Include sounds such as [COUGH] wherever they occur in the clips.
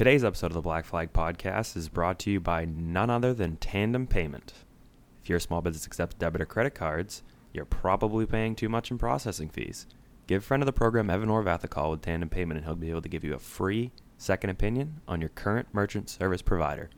Today's episode of the Black Flag Podcast is brought to you by none other than Tandem Payment. If your small business accepts debit or credit cards, you're probably paying too much in processing fees. Give friend of the program Evan Orvath a call with Tandem Payment and he'll be able to give you a free second opinion on your current merchant service provider.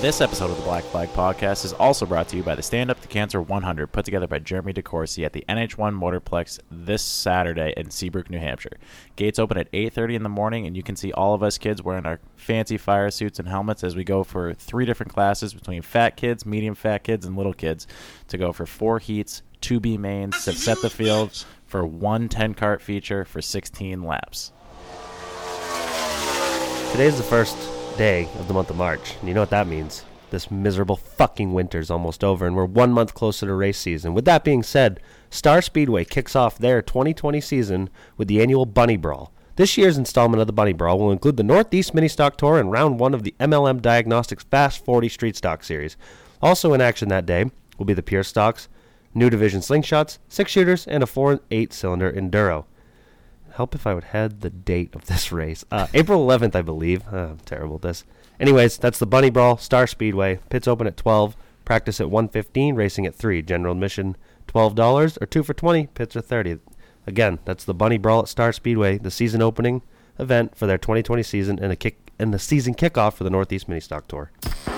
This episode of the Black Flag Podcast is also brought to you by the Stand Up to Cancer 100, put together by Jeremy DeCourcy at the NH1 Motorplex this Saturday in Seabrook, New Hampshire. Gates open at 8:30 in the morning, and you can see all of us kids wearing our fancy fire suits and helmets as we go for three different classes between fat kids, medium fat kids, and little kids to go for four heats, two B mains to set the field for one 10 cart feature for 16 laps. Today's the first day of the month of March, and you know what that means. This miserable fucking winter's almost over, and we're one month closer to race season. With that being said, Star Speedway kicks off their 2020 season with the annual Bunny Brawl. This year's installment of the Bunny Brawl will include the Northeast Mini Stock Tour and round one of the MLM Diagnostics Fast 40 Street Stock Series. Also in action that day will be the Pure Stocks, new division slingshots, six shooters, and a 4 and 8 cylinder Enduro help if I would had the date of this [LAUGHS] race. Uh, April 11th, I believe. Uh, I'm terrible at this. Anyways, that's the Bunny Brawl Star Speedway. Pits open at 12. Practice at 1:15. Racing at 3. General admission $12 or 2 for 20. Pits are 30. Again, that's the Bunny Brawl at Star Speedway, the season opening event for their 2020 season and a kick and the season kickoff for the Northeast Mini Stock Tour.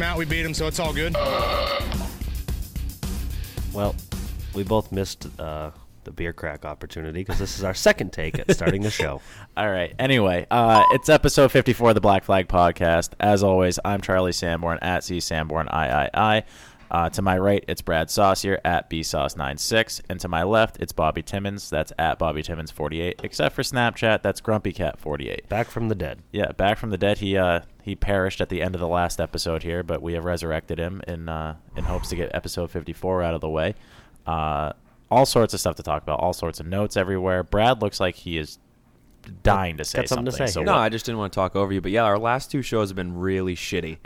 him out, we beat him, so it's all good. Well, we both missed uh, the beer crack opportunity because this is our second take at starting the show. [LAUGHS] All right. Anyway, uh, it's episode 54 of the Black Flag Podcast. As always, I'm Charlie Sanborn at C Sanborn III. Uh, to my right, it's Brad Saucier at bsauce96, and to my left, it's Bobby Timmons. That's at Bobby Timmons48. Except for Snapchat, that's Grumpy Cat48. Back from the dead. Yeah, back from the dead. He uh, he perished at the end of the last episode here, but we have resurrected him in uh, in hopes to get episode 54 out of the way. Uh, all sorts of stuff to talk about. All sorts of notes everywhere. Brad looks like he is dying to say Got something to say. So no, what- I just didn't want to talk over you, but yeah, our last two shows have been really shitty,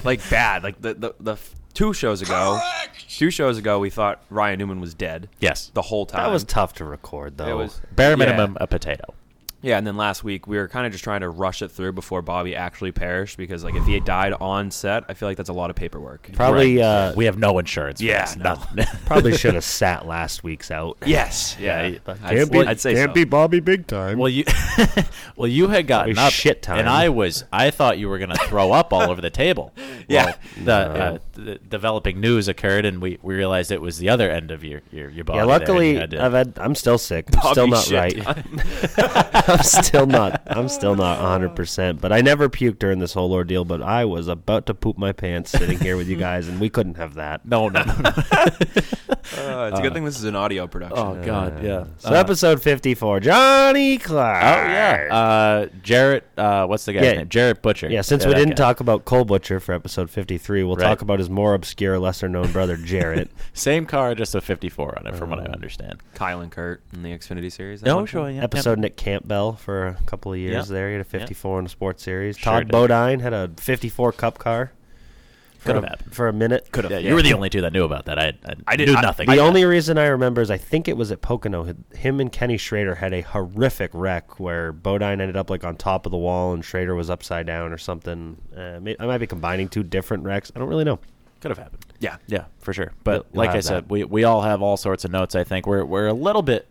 [LAUGHS] like bad. Like the the, the f- two shows ago, two shows ago, we thought Ryan Newman was dead. Yes. the whole time. That was tough to record, though. It was bare yeah. minimum a potato. Yeah, and then last week we were kind of just trying to rush it through before Bobby actually perished because like if he had died on set, I feel like that's a lot of paperwork. Probably, Right. uh, we have no insurance. For Yeah, this. no. [LAUGHS] Probably should have sat last week's out. [LAUGHS] Yes, yeah, Yeah, I'd, Can't be, I'd say can't so. be Bobby big time. Well, you, [LAUGHS] well, you had gotten Probably up, shit time. and I was. I thought you were going to throw up all over the table. Yeah. Well, the, uh, the developing news occurred, and we, we realized it was the other end of your your, your body. yeah, there, and you luckily had to- I've had. I'm still sick. I'm still not shit right. I'm still not. I'm still not 100. percent But I never puked during this whole ordeal. But I was about to poop my pants sitting here with you guys, and we couldn't have that. no, no, no, no. [LAUGHS] Uh, it's a good thing this is an audio production. oh God, yeah. So Uh, episode 54, Johnny Clark. oh yeah, uh, Jarrett. Uh, what's the guy's Yeah. name? Jarrett Butcher. Yeah, since Yeah, we that didn't guy. talk about Cole Butcher for episode 53, we'll Right. talk about his more obscure, lesser known brother, [LAUGHS] Jarrett. same car, just a 54 on it, from what Uh, I understand. Kyle and Kurt in the Xfinity series. at one sure, point. yeah. episode Nick Campbell for a couple of years Yeah. there. He had a 54 in the sports series. Sure Todd did. Bodine had a 54 Cup car. For Could have a, happened. for a minute. Could Yeah, you were the only two that knew about that. I, I, I did- knew I- nothing. The only reason I remember is I think it was at Pocono. Him and Kenny Schrader had a horrific wreck where Bodine ended up like on top of the wall and Schrader was upside down or something. Uh, I might be combining two different wrecks. I don't really know. could have happened. Yeah. Yeah, for sure. But You'll- you'll like I said, that. we we all have all sorts of notes. I think we're we're a little bit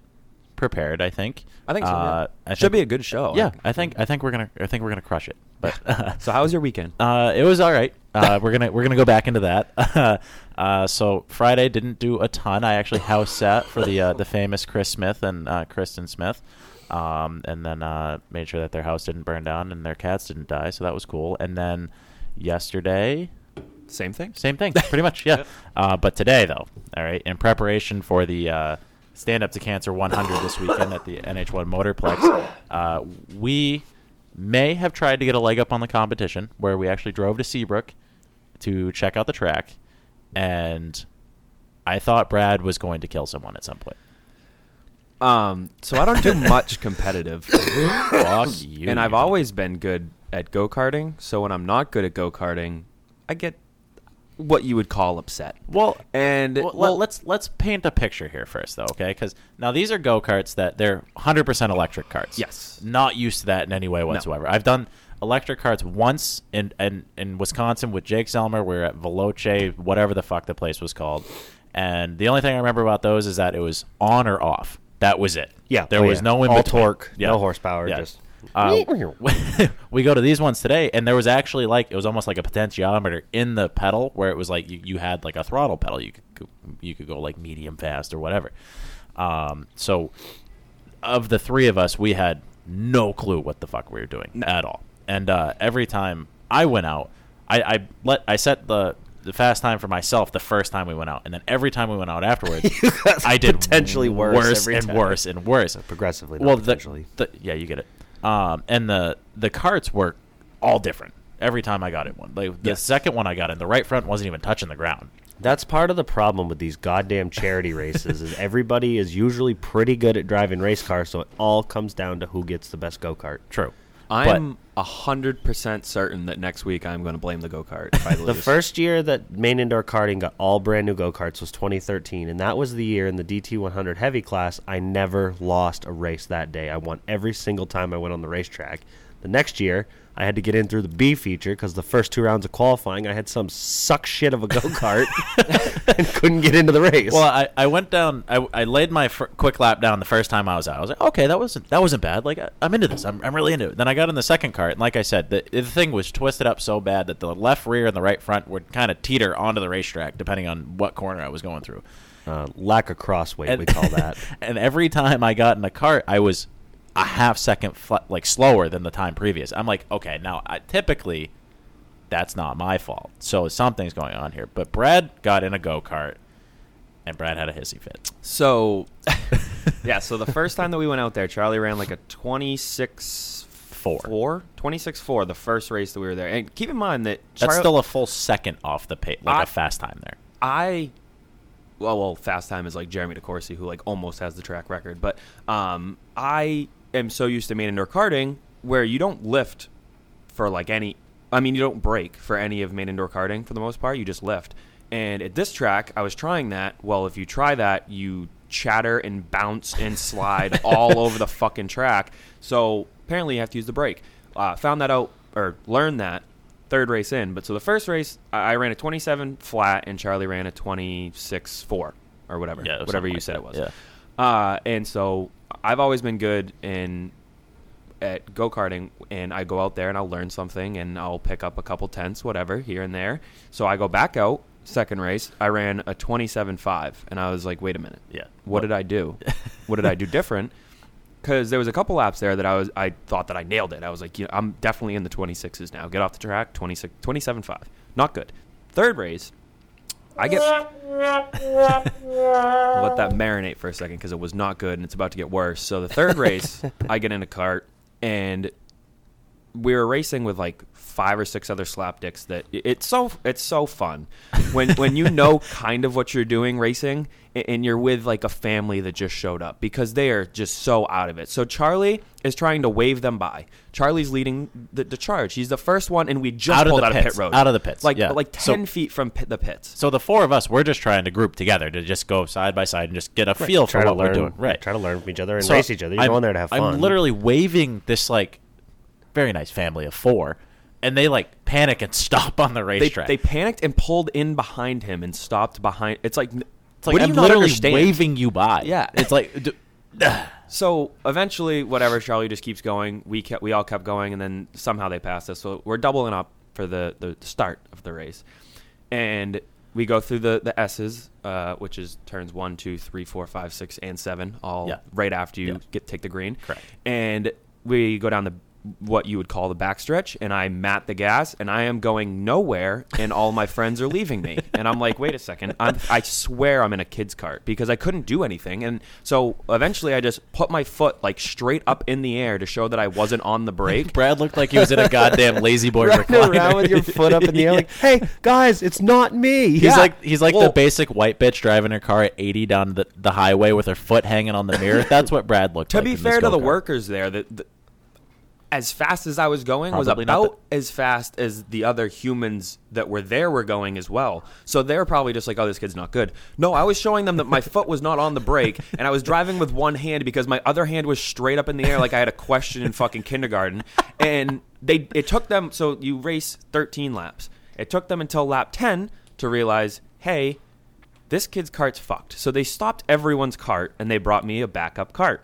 prepared. I think. I think so. Uh, yeah. I Should think- be a good show. Yeah, I think I think we're gonna I think we're gonna crush it. But [LAUGHS] So how was your weekend? uh, it was all right. Uh, [LAUGHS] we're gonna we're gonna go back into that. [LAUGHS] uh, so Friday didn't do a ton. I actually house sat for the uh, the famous Chris Smith and uh, Kristen Smith. Um, and then uh, made sure that their house didn't burn down and their cats didn't die, so that was cool. And then yesterday, Same thing. same thing, pretty much, yeah. Uh, but today, though, all right, in preparation for the uh, Stand Up to Cancer 100 this weekend at the NH1 Motorplex. Uh, we may have tried to get a leg up on the competition where we actually drove to Seabrook to check out the track, and I thought Brad was going to kill someone at some point. Um, so I don't do [LAUGHS] much competitive, Fuck you. and I've always been good at go karting. So when I'm not good at go karting, I get what you would call upset. Well, And well, well, let, us let's paint a picture here first, though, okay? Because now these are go karts that they're 100% electric carts. Yes. Not used to that in any way whatsoever. I've done electric carts once in, in in Wisconsin with Jake Zelmer. We are at Veloce, whatever the fuck the place was called, and the only thing I remember about those is that it was on or off. That was it. Yeah, there oh, was yeah. no in All torque, Yeah. no horsepower, Yeah. just- Uh, [LAUGHS] we go to these ones today, and there was actually like it was almost like a potentiometer in the pedal, where it was like you, you had like a throttle pedal. You could go, you could go like medium fast or whatever. Um, so, of the three of us, we had no clue what the fuck we were doing at all. And uh, every time I went out, I, I let I set the the fast time for myself the first time we went out, and then every time we went out afterwards, [LAUGHS] I did potentially worse worse every and time. worse and worse. Progressively, Well, the, the yeah, you get it. Um, and the the carts were all different every time I got in one. Like the Yes. second one I got in, the right front wasn't even touching the ground. That's part of the problem with these goddamn charity [LAUGHS] races. Is everybody is usually pretty good at driving race cars, so it all comes down to who gets the best go kart. True. I'm a hundred percent certain that next week I'm going to blame the go kart. [LAUGHS] The first year that Maine Indoor Karting got all brand new go karts was 2013, and that was the year in the DT 100 heavy class I never lost a race that day. I won every single time I went on the racetrack. The next year, I had to get in through the B feature because the first two rounds of qualifying, I had some suck shit of a go kart [LAUGHS] and couldn't get into the race. Well, I, I went down. I, I laid my fir- quick lap down the first time I was out. I was like, okay, that wasn't that wasn't bad. Like I, I'm into this. I'm, I'm really into it. Then I got in the second cart, and like I said, the, the thing was twisted up so bad that the left rear and the right front would kind of teeter onto the racetrack depending on what corner I was going through. uh, lack of cross weight, And- we call that. [LAUGHS] and every time I got in a cart, I was a half second fl- like slower than the time previous. I'm like, okay, now I, typically that's not my fault. So something's going on here. But Brad got in a go kart, and Brad had a hissy fit. So, [LAUGHS] yeah. So the first time that we went out there, Charlie ran like a 26 Four. four 26 4 the first race that we were there. And keep in mind that That's still a full second off the pace, like I- a fast time there. I well, well, fast time is like Jeremy DeCourcy, who like almost has the track record. But um, I am so used to Maine Indoor Karting where you don't lift for like any. I mean, you don't brake for any of Maine Indoor Karting for the most part. You just lift. And at this track, I was trying that. Well, if you try that, you chatter and bounce and slide [LAUGHS] all over the fucking track. So apparently, you have to use the brake. Uh, found that out or learned that third race in. But so the first race, I I ran a 27 flat, and Charlie ran a 26 four or whatever, Yeah, whatever you like said that, it was. yeah. Uh, and so I've always been good in at go karting, and I go out there and I'll learn something, and I'll pick up a couple tenths, whatever, here and there. So I go back out. Second race, I ran a twenty-seven-five, and I was like, "Wait a minute, Yeah. what did I do? [LAUGHS] what did I do different?" Because there was a couple laps there that I was, I thought that I nailed it. I was like, you know, I'm definitely in the 26s now. Get off the track, 26, 27.5, not good. Third race, I get let that marinate for a second because it was not good and it's about to get worse. So the third [LAUGHS] race, I get in a cart and we were racing with like five or six other slapdicks. That it's so it's so fun when when you know [LAUGHS] kind of what you're doing racing and you're with like a family that just showed up because they are just so out of it. So Charlie is trying to wave them by. Charlie's leading the, the charge. He's the first one, and we just Out of pulled the out of pit road. Out of the pits, like yeah. like So- ten feet from pit, the pits. So the four of us, we're just trying to group together to just go side by side and just get a feel try for to what learn, we're doing. Right. Try to learn from each other and So race each other. You're I'm- going there to have fun. I'm literally waving this like very nice family of four, and they like panic and [LAUGHS] stop on the racetrack. they panicked and pulled in behind him and stopped behind. It's like, it's like I'm you literally understand? waving you by. Yeah. [LAUGHS] it's like d- [LAUGHS] So eventually, whatever, Charlie just keeps going. We kept, we all kept going, and then somehow they passed us. So we're doubling up for the, the start of the race, and we go through the the S's, uh, which is turns one, two, three, four, five, six, and seven, all Yeah. right after you Yeah. get take the green. Correct. And we go down the what you would call the backstretch, and I mat the gas, and I am going nowhere, and all my friends are leaving me, and I'm like, wait a second, I'm, I swear I'm in a kid's cart because I couldn't do anything, and so eventually I just put my foot like straight up in the air to show that I wasn't on the brake. [LAUGHS] Brad looked like he was in a goddamn lazy boy [LAUGHS] Running recliner. around with your foot up in the air, like, [LAUGHS] "Hey guys, it's not me." He's Yeah. like he's like Well- the basic white bitch driving her car at 80 down the, the highway with her foot hanging on the mirror. That's what Brad looked to like. be fair to the go-kart. workers there, that the, as fast as I was going was Probably not about as fast as the other humans that were there were going as well. So they're probably just like, "Oh, this kid's not good." No, I was showing them that my foot was not on the brake, [LAUGHS] and I was driving with one hand because my other hand was straight up in the air, like I had a question in fucking kindergarten. And they it took them so you race 13 laps. It took them until lap 10 to realize, hey, this kid's cart's fucked. So they stopped everyone's cart and they brought me a backup cart.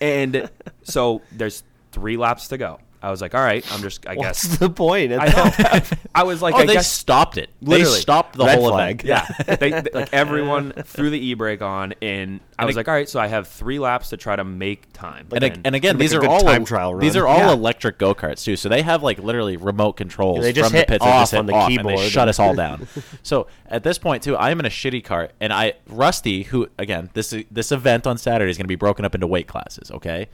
And so there's three laps to go. I was like, all right, I'm just, I [LAUGHS] What's guess. the point? I know. [LAUGHS] I was like, Oh, I they guess. stopped it. Literally. They stopped the Red whole flag. event. Yeah, [LAUGHS] they, they- like everyone threw the e-brake on, and I And was ag- like, all right, so I have three laps to try to make time. And, ag- And- and again, Make these a are good all time trial these run. are all Yeah. electric go karts too. So they have like literally remote controls They just from the hit pits. They off just hit on the off and they keyboard shut us all down. so at this point too, I am in a shitty cart, and I Rusty, who again this this event on Saturday is going to be broken up into weight classes. Okay,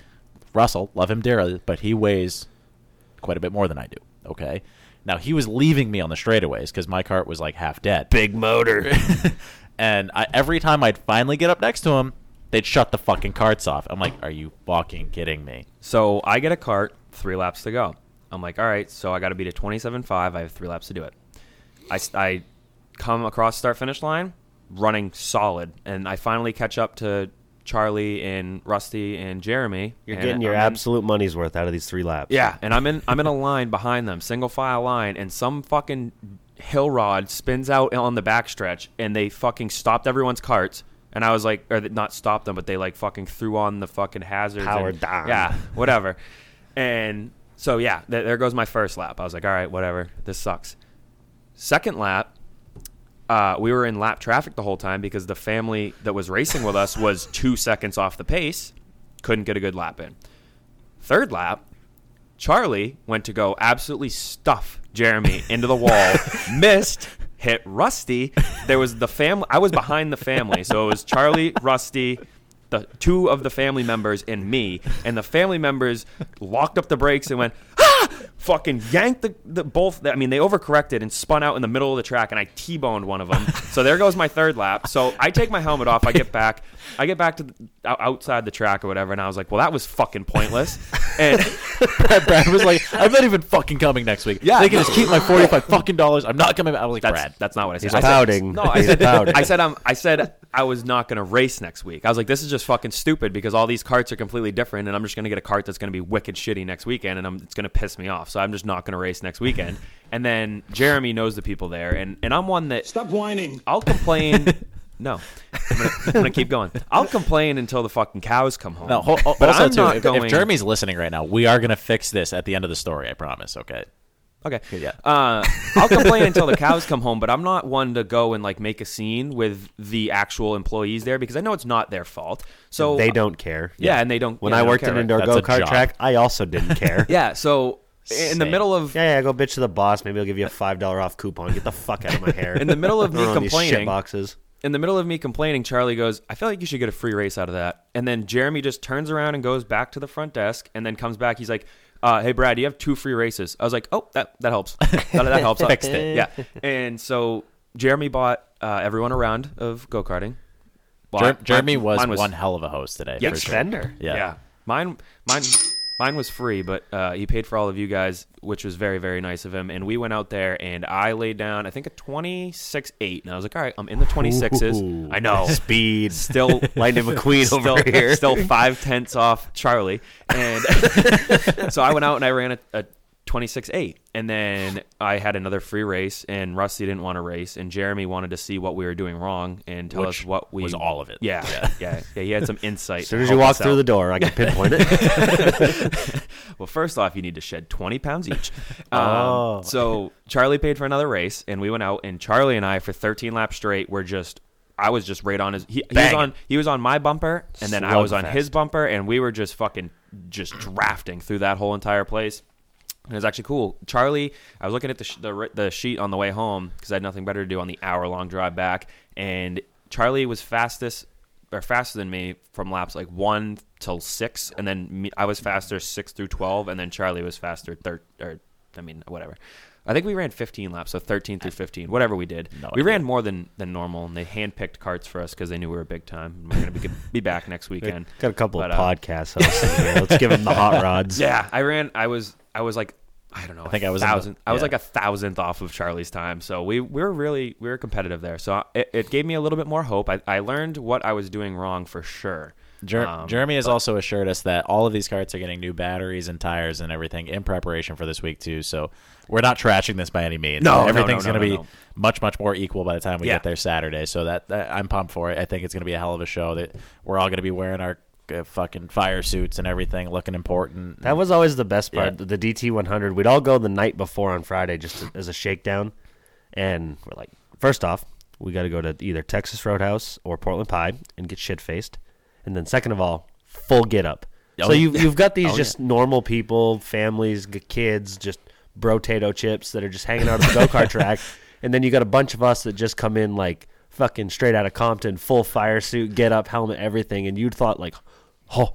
Russell, love him dearly, but he weighs quite a bit more than I do. Okay. Now he was leaving me on the straightaways because my cart was like half dead. Big motor. [LAUGHS] and I, every time I'd finally get up next to him, they'd shut the fucking carts off. I'm like, are you fucking kidding me? So I get a cart, three laps to go. I'm like, all right, so I got to beat a 27.5. I have three laps to do it. I come across start finish line running solid, and I finally catch up to Charlie and Rusty and Jeremy. You're and getting your I'm in- absolute money's worth out of these three laps. Yeah, and I'm in I'm in a line behind them, single file line, and some fucking hill rod spins out on the backstretch, and they fucking stopped everyone's carts. And I was like, or not stopped them, but they like fucking threw on the fucking hazards. Power and- down. Yeah, whatever. And so yeah, th- there goes my first lap. I was like, all right, whatever. This sucks. Second lap, uh, we were in lap traffic the whole time because the family that was racing with us was two seconds off the pace. Couldn't get a good lap in. Third lap, Charlie went to go absolutely stuff Jeremy into the wall, [LAUGHS] missed, hit Rusty. There was the family. I was behind the family, so it was Charlie, Rusty, the two of the family members, and me. And the family members locked up the brakes and went, ah! Fucking yanked the, the both. I mean, they overcorrected and spun out in the middle of the track, and I t-boned one of them. so there goes my third lap. So I take my helmet off. I get back. I get back to the, outside the track or whatever, and I was like, "Well, that was fucking pointless." And [LAUGHS] Brad, Brad was like, I'm not even fucking coming next week. Yeah. They can just keep my 45 fucking dollars. I'm not coming back. I was like, That's Brad. that's not what I said. He's I said- pouting. no, I said pouting. I said I'm, I said I was not going to race next week. I was like, this is just fucking stupid because all these carts are completely different, and I'm just going to get a cart that's going to be wicked shitty next weekend, and I'm, it's going to piss me off. So I'm just not going to race next weekend. [LAUGHS] And then Jeremy knows the people there, and, and I'm one that Stop whining. I'll complain. [LAUGHS] no, I'm gonna, I'm gonna keep going. I'll complain until the fucking cows come home. No, ho- ho- but also I'm too, not if, going. if Jeremy's listening right now, we are gonna fix this at the end of the story. I promise. Okay. Okay. Yeah. Uh, I'll complain until the cows come home, but I'm not one to go and like make a scene with the actual employees there because I know it's not their fault. So they don't care. Yeah, and they don't. Care. When yeah, I don't worked care, at right? an indoor go a kart track, I also didn't [LAUGHS] care. Yeah. So in the middle of Yeah, yeah, go bitch to the boss. Maybe I'll give you a five dollar off coupon. Get the fuck out of my [LAUGHS] hair. in the middle of me Throw these complaining, shit boxes. in the middle of me complaining, Charlie goes, "I feel like you should get a free race out of that." And then Jeremy just turns around and goes back to the front desk, and then comes back. He's like, uh, "Hey, Brad, you have two free races." I was like, "Oh, that that helps. that, that helps." [LAUGHS] Fixed it. Yeah. And so Jeremy bought uh, everyone a round of go karting. Jer- Jeremy was, mine one hell of a host today. Yeah, for sure. Fender. Yeah. Yeah. Mine mine mine was free, but uh, he paid for all of you guys, which was very very nice of him. And we went out there, and I laid down I think a twenty six eight, and I was like, all right, I'm in the twenty sixes. Ooh. I know. [LAUGHS] Speed. Still [LAUGHS] Lightning McQueen still, over here. Still five tenths off Charlie, and [LAUGHS] so I went out and I ran a, a 26-8 and then I had another free race and Rusty didn't want to race and Jeremy wanted to see what we were doing wrong and tell Which us what we was all of it. Yeah, yeah, yeah. He had some insight. As soon as you walk through the door, I can pinpoint it. [LAUGHS] Well, first off, you need to shed 20 pounds each. [LAUGHS] Um, Oh. So Charlie paid for another race, and we went out, and Charlie and I, for 13 laps straight, were just. I was just right on his. He, he was on. He was on my bumper, and then I Slug was on fest. his bumper, and we were just fucking just drafting through that whole entire place. And it was actually cool. Charlie, I was looking at the sh- the, the sheet on the way home because I had nothing better to do on the hour long drive back, and Charlie was fastest or faster than me from laps like one till six, and then me, I was faster six through twelve, and then Charlie was faster third or I mean whatever. I think we ran 15 laps, so 13 through 15, whatever we did. No we idea. ran more than, than normal, and they handpicked carts for us because they knew we were big time. and We're going to be, be back next [LAUGHS] weekend. Got a couple But, of uh, podcasts. hosts in here. Let's give them the hot [LAUGHS] rods. Yeah, I ran. I was. I was like. I don't know. I think I was in the- thousand. I was like a thousandth off of Charlie's time. So we, we were really we were competitive there. So it, it gave me a little bit more hope. I, I learned what I was doing wrong for sure. Jer- Um, Jeremy has also assured us that all of these carts are getting new batteries and tires and everything in preparation for this week too. So we're not trashing this by any means. No, no, everything's no, no, going to no, be no. much much more equal by the time we Yeah. get there Saturday. So that, that I'm pumped for it. I think it's going to be a hell of a show. That we're all going to be wearing our Uh, fucking fire suits and everything, looking important. That was always the best part. Yeah. The DT 100. We'd all go the night before on Friday just to, as a shakedown, and we're like, first off, we got to go to either Texas Roadhouse or Portland Pie and get shit faced, and then second of all, full get up. Oh, so you you've got [LAUGHS] these Oh, just normal people, families, kids, just brotato chips that are just hanging out at the go kart [LAUGHS] track, and then you got a bunch of us that just come in like fucking straight out of Compton, full fire suit, get up, helmet, everything, and you'd thought like, oh.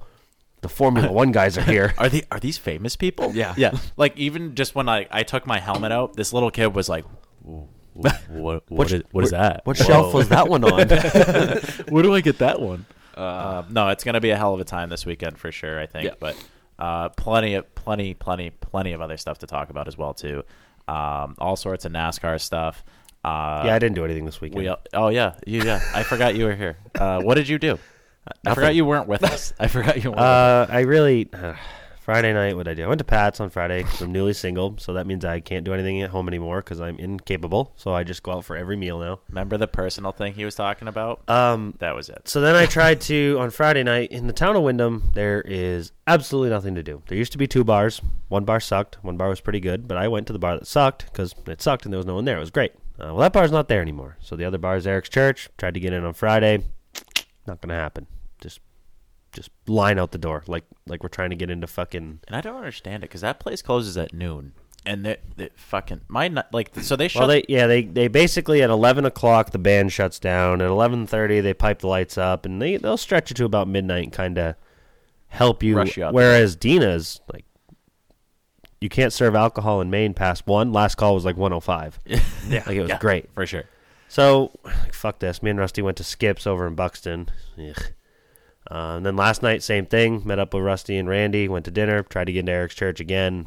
The Formula One guys are here. [LAUGHS] Are they are these famous people? Yeah. yeah. [LAUGHS] Like even just when I I took my helmet out, this little kid was like, "Wh- [LAUGHS] "What what what is, what is that? What shelf was that one on? Where do I get that one?" Uh, no, it's gonna be a hell of a time this weekend for sure. I think, Yeah. but uh, plenty of plenty plenty plenty of other stuff to talk about as well too. Um, all sorts of NASCAR stuff. Uh, yeah, I didn't do anything this weekend. we, oh yeah, you, yeah. I forgot you were here. Uh, what did you do? I forgot you weren't with us. [LAUGHS] I forgot you weren't. with us. Uh, I really Friday night. What I do? I went to Pat's on Friday. 'cause I'm newly single, so that means I can't do anything at home anymore because I'm incapable. So I just go out for every meal now. Remember the personal thing he was talking about? Um, that was it. so then I tried to on Friday night in the town of Windham. There is absolutely nothing to do. There used to be two bars. One bar sucked. One bar was pretty good, but I went to the bar that sucked because it sucked and there was no one there. It was great. Uh, well, that bar's not there anymore. So the other bar is Eric's Church. Tried to get in on Friday. Not gonna happen. Just, line out the door like like we're trying to get into fucking. And I don't understand it because that place closes at noon, and they, they fucking my like so they shut. Well, they yeah they they basically at eleven o'clock the band shuts down. At eleven thirty they pipe the lights up, and they they'll stretch it to about midnight and kind of help you. You Whereas Dina's like, you can't serve alcohol in Maine past one. Last call was like one o five. [LAUGHS] yeah, like it was yeah, great. for sure. So fuck this. Me and Rusty went to Skips over in Buxton. Ugh. Uh, and then last night, same thing. Met up with Rusty and Randy. Went to dinner. Tried to get into Eric's church again.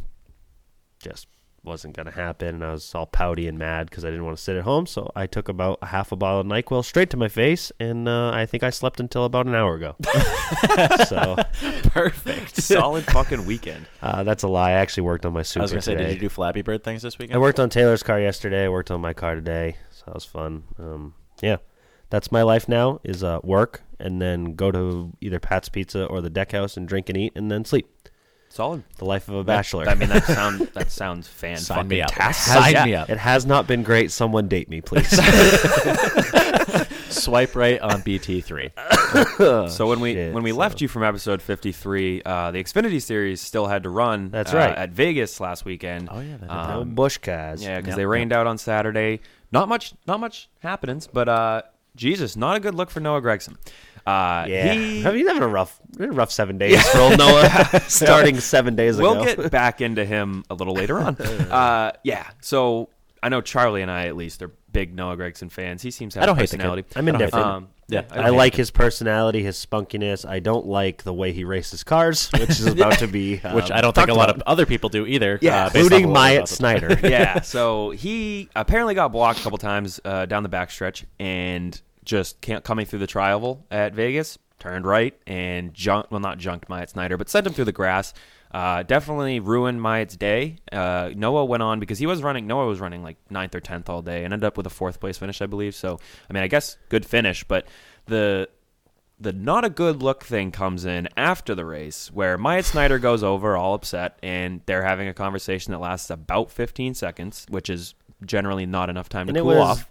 Just wasn't gonna happen. And I was all pouty and mad because I didn't want to sit at home. So I took about a half a bottle of Nyquil straight to my face, and uh, I think I slept until about an hour ago. [LAUGHS] so Perfect. [LAUGHS] Solid fucking weekend. uh, that's a lie. I actually worked on my super I was gonna say, today. did you do Flappy Bird things this weekend? I worked on Taylor's car yesterday. I worked on my car today, so that was fun. Um, yeah, that's my life now: is uh, work and then go to either Pat's Pizza or the Deck House and drink and eat, and then sleep. Solid. The life of a bachelor. I mean, that [LAUGHS] sound that sounds fan Sign me up. tastic. Sign Yeah, me up. It has not been great. Someone date me, please. [LAUGHS] [LAUGHS] Swipe right on BT three. [COUGHS] So when we shit, when we so- left you from episode 53, uh, the Xfinity series still had to run. That's uh, right. at Vegas last weekend. Oh, yeah, that. no Um, bush cars. yeah, because Yep, they rained out on Saturday. Not much, not much happenings, but uh, Jesus, not a good look for Noah Gragson. Uh, Yeah, he- [LAUGHS] I mean, having a rough, a rough seven days for old Noah. [LAUGHS] [LAUGHS] starting seven days ago. We'll get back into him a little later on. Uh, yeah, so I know Charlie and I at least are big Noah Gragson fans. He seems to have I don't a hate the kid. personality. I'm indifferent. Um, yeah, I like his personality, his spunkiness. I don't like the way he races cars, which is about to be, Which um, I don't think a lot about. of other people do either. Yeah, uh, based off including Myatt Snider. yeah, so he apparently got blocked a couple times uh, down the backstretch and just coming through the trial at Vegas, turned right and junked, well, not junked Myatt Snider, but sent him through the grass. Uh, definitely ruined Myatt's day. Uh, Noah went on because he was running, Noah was running like ninth or 10th all day and ended up with a fourth place finish, I believe. So, I mean, I guess good finish, but the the not a good look thing comes in after the race where Myatt Snider goes over all upset and they're having a conversation that lasts about 15 seconds, which is generally not enough time to and it cool was off.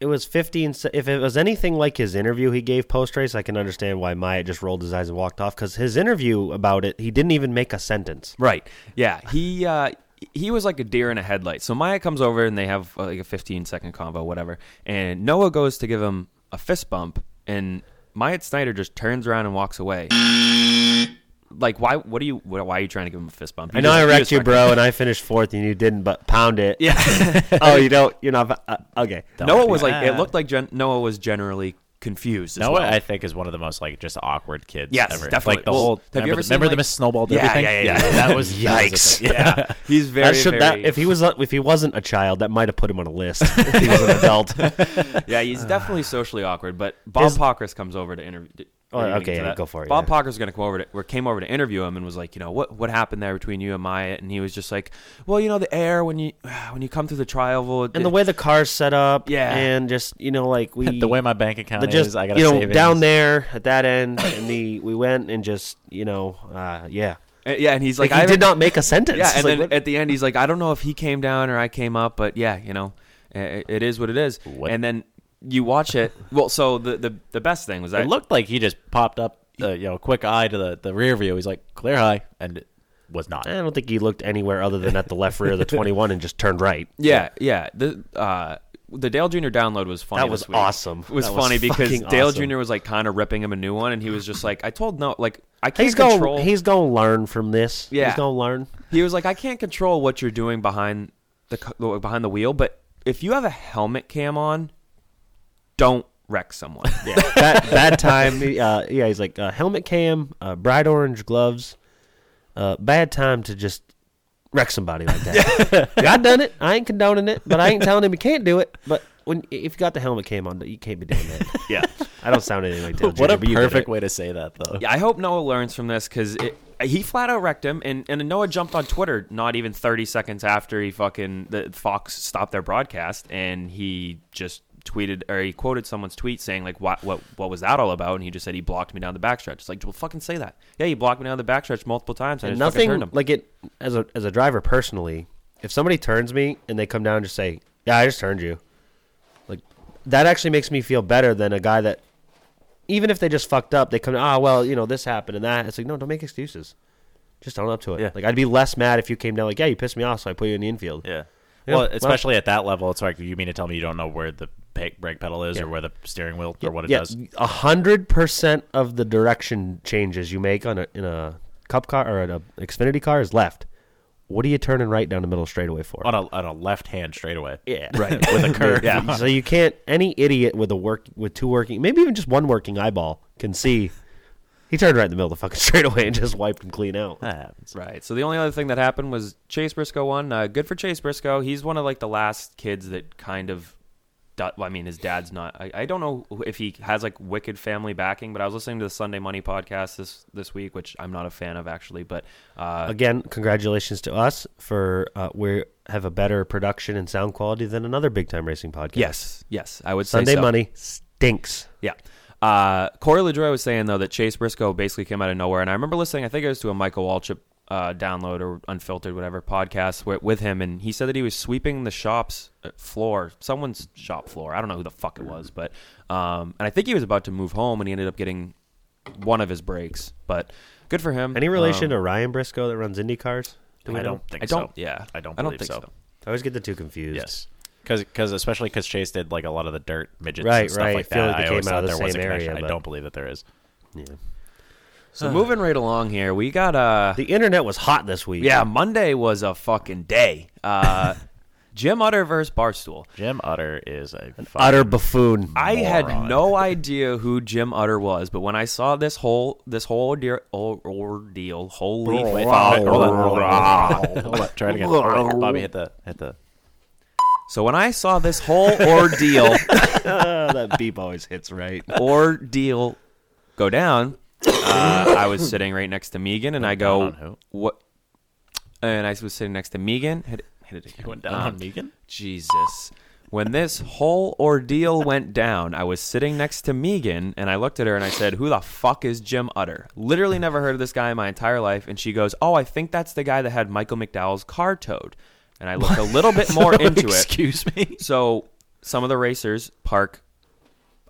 It was 15. If it was anything like his interview he gave post race, I can understand why Myatt just rolled his eyes and walked off. Because his interview about it, he didn't even make a sentence. Right. Yeah. He uh, he was like a deer in a headlight. So Maya comes over and they have uh, like a 15 second convo, whatever. And Noah goes to give him a fist bump, and Myatt Snider just turns around and walks away. Like, why? What do you? Why are you trying to give him a fist bump? I know I wrecked just you, bro, and I finished fourth, and you didn't. But pound it. Yeah. [LAUGHS] oh, you don't. You're not. Uh, okay. Noah was like, it looked like Gen- Noah was generally confused. As Noah, well. I think, is one of the most like just awkward kids. Yes, ever. definitely. Like the Well, whole. have you ever the- seen, remember the like- Miss Snowballed Yeah, everything? yeah, yeah, yeah. that was [LAUGHS] that was Yikes. yeah, [LAUGHS] he's very, That should that if he was if he wasn't a child, that might have put him on a list. if he was an adult. yeah, he's [SIGHS] definitely socially awkward. But Bob His- Pockrass comes over to interview. Oh, are you gonna okay, yeah, go for it, Bob yeah. Pockrass going to come over to, or came over to interview him and was like, you know, what what happened there between you and Maya? And he was just like, well, you know, the air when you [SIGHS] when you come through the trial, and the way the car's set up, Yeah. and just you know, like we [LAUGHS] the way my bank account the is, I got you know savings. down there at that end, and the we went and just you know, uh, yeah, Uh, yeah, and he's like, like, he I did haven't- make a sentence. Yeah, and like, then what- at the end, he's like, I don't know if he came down or I came up, but yeah, you know, i- it is what it is. What? And then you watch it. Well, so the the, the best thing was that It looked like he just popped up, uh, you know, quick eye to the, the rear view. He's like, clear high, and it was not. I don't think he looked anywhere other than at the left rear of the [LAUGHS] 21 and just turned right. Yeah, yeah. The uh, the Dale Jr. download was funny. That was this week. awesome. It was That was funny because Dale awesome. Jr. was like kind of ripping him a new one, and he was just like, "I told no, like I can't He's going. control." He's going to learn from this. Yeah. he's going to learn. he was like, "I can't control what you're doing behind the behind the wheel, but if you have a helmet cam on, don't wreck someone." [LAUGHS] Yeah, bad, bad time. Uh, yeah, he's like uh, helmet cam, uh, bright orange gloves. Uh, bad time to just wreck somebody like that. [LAUGHS] I done it. I ain't condoning it, but I ain't telling him he can't do it. But when if you got the helmet cam on, you can't be doing that. [LAUGHS] yeah. I don't sound anything like Dale what Jr., a but perfect way to say that, though. Yeah, I hope Noah learns from this because he flat out wrecked him, and, and Noah jumped on Twitter not even 30 seconds after he fucking the Fox stopped their broadcast, and he just tweeted or he quoted someone's tweet saying like what what what was that all about, and he just said he blocked me down the backstretch. It's like well, fucking say that. Yeah, he blocked me down the backstretch multiple times, and, And I just fucking nothing him. like it as a as a driver personally. If somebody turns me and they come down and just say, "Yeah, I just turned you," like that actually makes me feel better than a guy that, even if they just fucked up, they come, "Ah, well, you know, this happened and that." It's like, no, don't make excuses. Just own up to it. Yeah. Like I'd be less mad if you came down like, "Yeah, you pissed me off, so I put you in the infield." Yeah. Yeah, Well, well- especially at that level, it's like you mean to tell me you don't know where the pa- brake pedal is Yeah. or where the steering wheel or what it yeah, does. a hundred percent of the direction changes you make on a in a cup car or in a Xfinity car is left. What are you turning right down the middle straightaway for? On a on a left hand straightaway. Yeah, right [LAUGHS] with a [LAUGHS] curve. Yeah. so you can't. Any idiot with a work with two working, maybe even just one working eyeball, can see. He turned right in the middle of the fucking [LAUGHS] straightaway and just wiped him clean out. That happens. Right. So the only other thing that happened was Chase Briscoe won. Uh, good for Chase Briscoe. He's one of like the last kids that kind of. I mean, his dad's not. I, I don't know if he has like wicked family backing, but I was listening to the Sunday Money podcast this this week, which I'm not a fan of actually. But uh, Again, congratulations to us for uh, we have a better production and sound quality than another big time racing podcast. yes, yes, I would say Sunday so. Money stinks. Yeah. Uh, Corey LaJoie was saying though that Chase Briscoe basically came out of nowhere, and I remember listening. I think it was to a Michael Waltrip uh, download or unfiltered whatever podcast with, with him, and he said that he was sweeping the shop's uh, floor, someone's shop floor. I don't know who the fuck it was, but um, and I think he was about to move home, and he ended up getting one of his breaks. But good for him. Any relation Um, to Ryan Briscoe that runs Indy cars? Do I don't think I don't. so. Yeah, I don't I don't think so. so. I always get the two confused. Yes. Because especially because Chase did like a lot of the dirt midgets Right, and stuff right. like Feel that. like they I always came out thought of the there was a same connection. area, I don't believe that there is. Yeah. So moving right along here, we got uh The internet was hot this week. yeah Monday was a fucking day. Uh, [LAUGHS] Jim Utter versus Barstool. Jim Utter is a fucking utter buffoon. I had moron. no idea who Jim Utter was, but when I saw this whole this whole ordeal, ordeal holy Wait, fuck. hold on, hold on, hold on. Hold on, Try it again. Bobby, hit the hit the. So when I saw this whole ordeal [LAUGHS] that beep always hits right. ordeal go down, uh, I was [LAUGHS] sitting right next to Megan, and I go, on who? "What?" And I was sitting next to Megan. Hit it, hit it again. Went down Um, on Megan. Jesus. When this whole ordeal went down, I was sitting next to Megan and I looked at her and I said, Who the fuck is Jim Utter? Literally never heard of this guy in my entire life. And she goes, Oh, I think that's the guy that had Michael McDowell's car towed. And I looked a little bit [LAUGHS] more into it. Excuse me. So some of the racers park.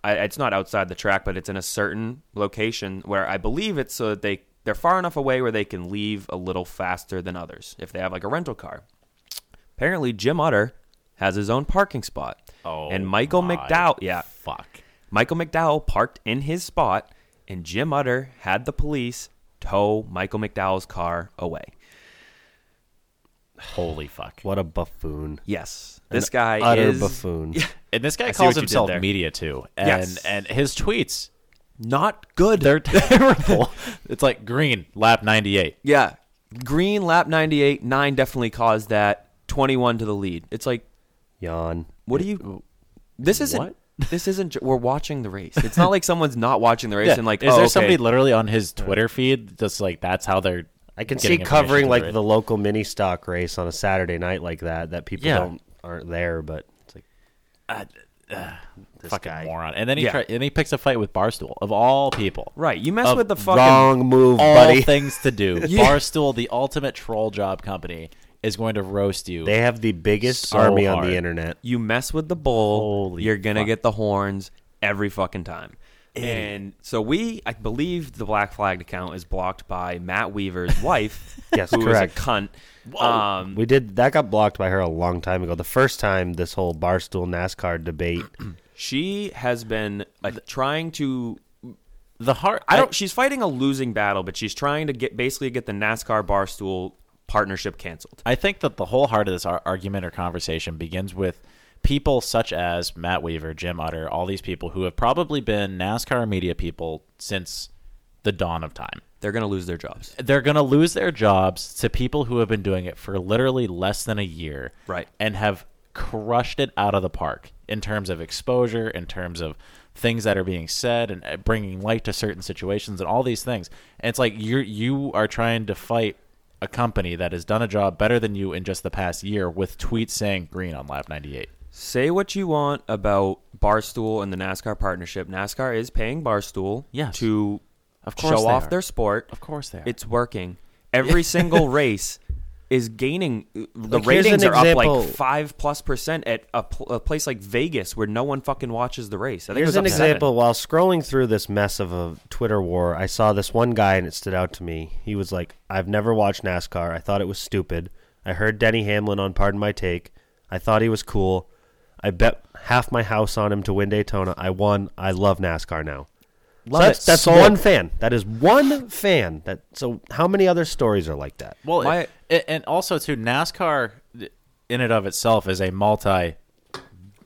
I, it's not outside the track, but it's in a certain location where I believe it's so that they they're far enough away where they can leave a little faster than others if they have like a rental car. Apparently, Jim Utter has his own parking spot, Oh, and Michael my McDowell, yeah, Fuck. Michael McDowell parked in his spot, and Jim Utter had the police tow Michael McDowell's car away. Holy fuck. What a buffoon. Yes, this An guy utter is buffoon. [LAUGHS] And this guy I calls what you did himself media too. And Yes. and his tweets, not good. they're [LAUGHS] terrible. it's like green, lap 98. Yeah. Green lap 98, 9 definitely caused that. 21 to the lead. It's like, Yawn. what do you. This isn't. What? [LAUGHS] This isn't. We're watching the race. It's not like someone's not watching the race Yeah. and like, is oh, there okay. somebody literally on his Twitter feed that's like that's how they're I can see information covering like race? the local mini stock race on a Saturday night like that that people Yeah. don't aren't there, but it's like uh, this fucking guy. moron. And then he Yeah. try, and he picks a fight with Barstool of all people. Right. You mess Of with the fucking. Wrong move, All buddy. [LAUGHS] things to do. Yeah. Barstool, the ultimate troll job company, is going to roast you. They have the biggest So army on hard. the internet. You mess with the bull, Holy you're going to fuck. get the horns every fucking time. And so we, I believe the Black Flagged account is blocked by Matt Weaver's [LAUGHS] wife, Yes, who is correct. a cunt. Um, We did that got blocked by her a long time ago. The first time this whole barstool NASCAR debate. [CLEARS THROAT] she has been uh, trying to the heart. I don't. she's fighting a losing battle, but she's trying to get basically get the NASCAR Barstool partnership canceled. I think that the whole heart of this ar- argument or conversation begins with people such as Matt Weaver, Jim Utter, all these people who have probably been NASCAR media people since the dawn of time. They're gonna lose their jobs. They're going to lose their jobs to people who have been doing it for literally less than a year. Right. And have crushed it out of the park in terms of exposure, in terms of things that are being said and uh, bringing light to certain situations and all these things. And it's like you you are trying to fight a company that has done a job better than you in just the past year with tweets saying green on lap 98. Say what you want about Barstool and the NASCAR partnership. NASCAR is paying Barstool Yes. to Of course show off are. their sport. Of course they are. It's working. Every single [LAUGHS] race is gaining. Uh, the Like, ratings are up like five plus percent at a, pl- a place like Vegas where no one fucking watches the race. I think Here's an up seven. example. While scrolling through this mess of a Twitter war, I saw this one guy and it stood out to me. He was like, I've never watched NASCAR. I thought it was stupid. I heard Denny Hamlin on Pardon My Take. I thought he was cool. I bet half my house on him to win Daytona. I won. I love NASCAR now. Love so that's, it. that's Sold. one fan. That is one fan. That so how many other stories are like that? Well, My- it, and also too, NASCAR in and of itself is a multi,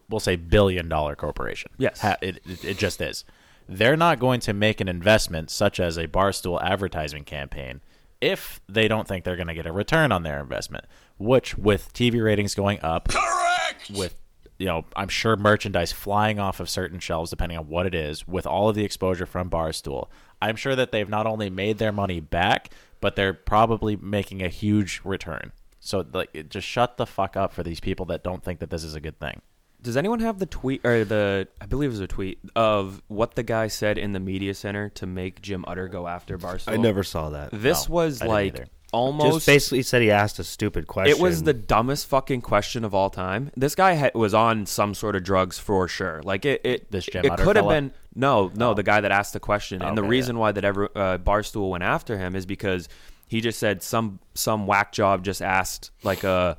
we'll say billion dollar corporation. Yes. Ha- it, it it just is. They're not going to make an investment such as a barstool advertising campaign if they don't think they're going to get a return on their investment. Which, with TV ratings going up, correct, with you know, I'm sure merchandise flying off of certain shelves, depending on what it is, with all of the exposure from Barstool, I'm sure that they've not only made their money back, but they're probably making a huge return. So, like, just shut the fuck up for these people that don't think that this is a good thing. Does anyone have the tweet or the I believe it was a tweet of what the guy said in the media center to make Jim Utter go after Barstool? I never saw that. This No, was I didn't like either. Almost Just basically said he asked a stupid question. It was the dumbest fucking question of all time. This guy ha- was on some sort of drugs for sure. Like it, it, This Jim it could have been no, no, the guy that asked the question. and the Okay, reason why that ever uh, Barstool went after him is because he just said some some whack job just asked like a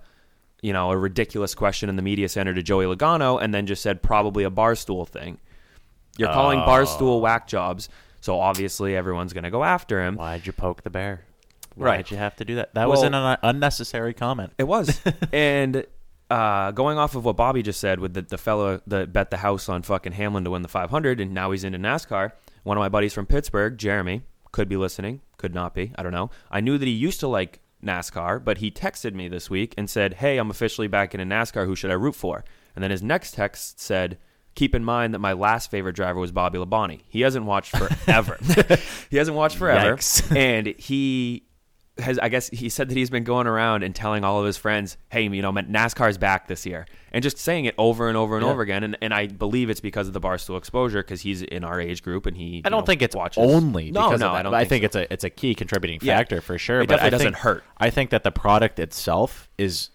you know a ridiculous question in the media center to Joey Logano, and then just said probably a Barstool thing. You're calling Oh. Barstool whack jobs, so obviously everyone's gonna go after him. Why'd you poke the bear? Right. Why'd you have to do that? That was an un- unnecessary comment. It was. [LAUGHS] and uh, going off of what Bobby just said with the, the fellow that bet the house on fucking Hamlin to win the 500, and now he's into NASCAR. One of my buddies from Pittsburgh, Jeremy, could be listening, could not be. I don't know. I knew that he used to like NASCAR, but he texted me this week and said, Hey, I'm officially back into NASCAR. Who should I root for? And then his next text said, Keep in mind that my last favorite driver was Bobby Labonte. He hasn't watched [LAUGHS] forever. [LAUGHS] he hasn't watched forever. Yikes. and he has I guess he said that he's been going around and telling all of his friends, "Hey, you know, NASCAR's back this year," and just saying it over and over and Yeah. over again. And, and I believe it's because of the barstool exposure because he's in our age group and he. I don't know, think it's watches. only No, because no, of that. I don't. I think, think so. it's a it's a key contributing Yeah. factor for sure. It but definitely I doesn't hurt. I think that the product itself is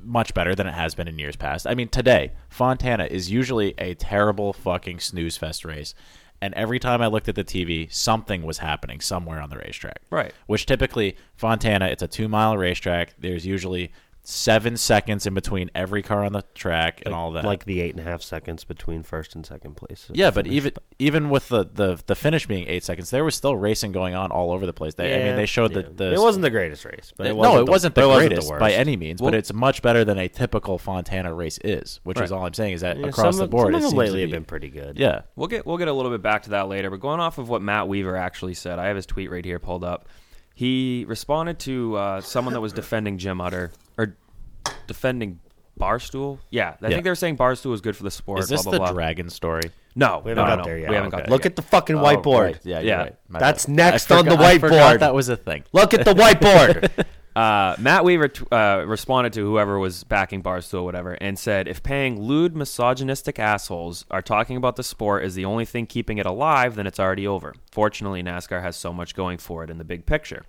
much better than it has been in years past. I mean, today Fontana is usually a terrible fucking snooze fest race. And every time I looked at the TV, something was happening somewhere on the racetrack. Right. Which typically Fontana, it's a two mile racetrack. There's usually seven seconds in between every car on the track and all that. Like the eight and a half seconds between first and second place. yeah, but Finish. even even with the, the the finish being eight seconds, there was still racing going on all over the place. They, I mean, they showed yeah. the, the It wasn't the greatest race, but it no, wasn't it the- wasn't the it wasn't the greatest by any means, Well- but it's much better than a typical Fontana race is, which is all I'm saying is that Yeah, across some the of- board, some it of them lately to have be- been pretty good. Yeah, We'll get we'll get a little bit back to that later, but going off of what Matt Weaver actually said, I have his tweet right here pulled up. He responded to uh, someone that was defending Jim Utter or defending Barstool. Yeah, I Yeah. think they were saying Barstool was good for the sport. is this blah, the blah, blah. dragon story? No, We haven't no, got no. there yet. We haven't got Okay. there Look yet. at the fucking Oh, whiteboard. right. Yeah, Yeah. right. That's bad. next I on the forgot- I forgot whiteboard. that was a thing. Look at the whiteboard. [LAUGHS] Uh, Matt Weaver t- uh, responded to whoever was backing Barstool, or whatever, and said, "If paying lewd, misogynistic assholes are talking about the sport is the only thing keeping it alive, then it's already over. Fortunately, NASCAR has so much going for it in the big picture."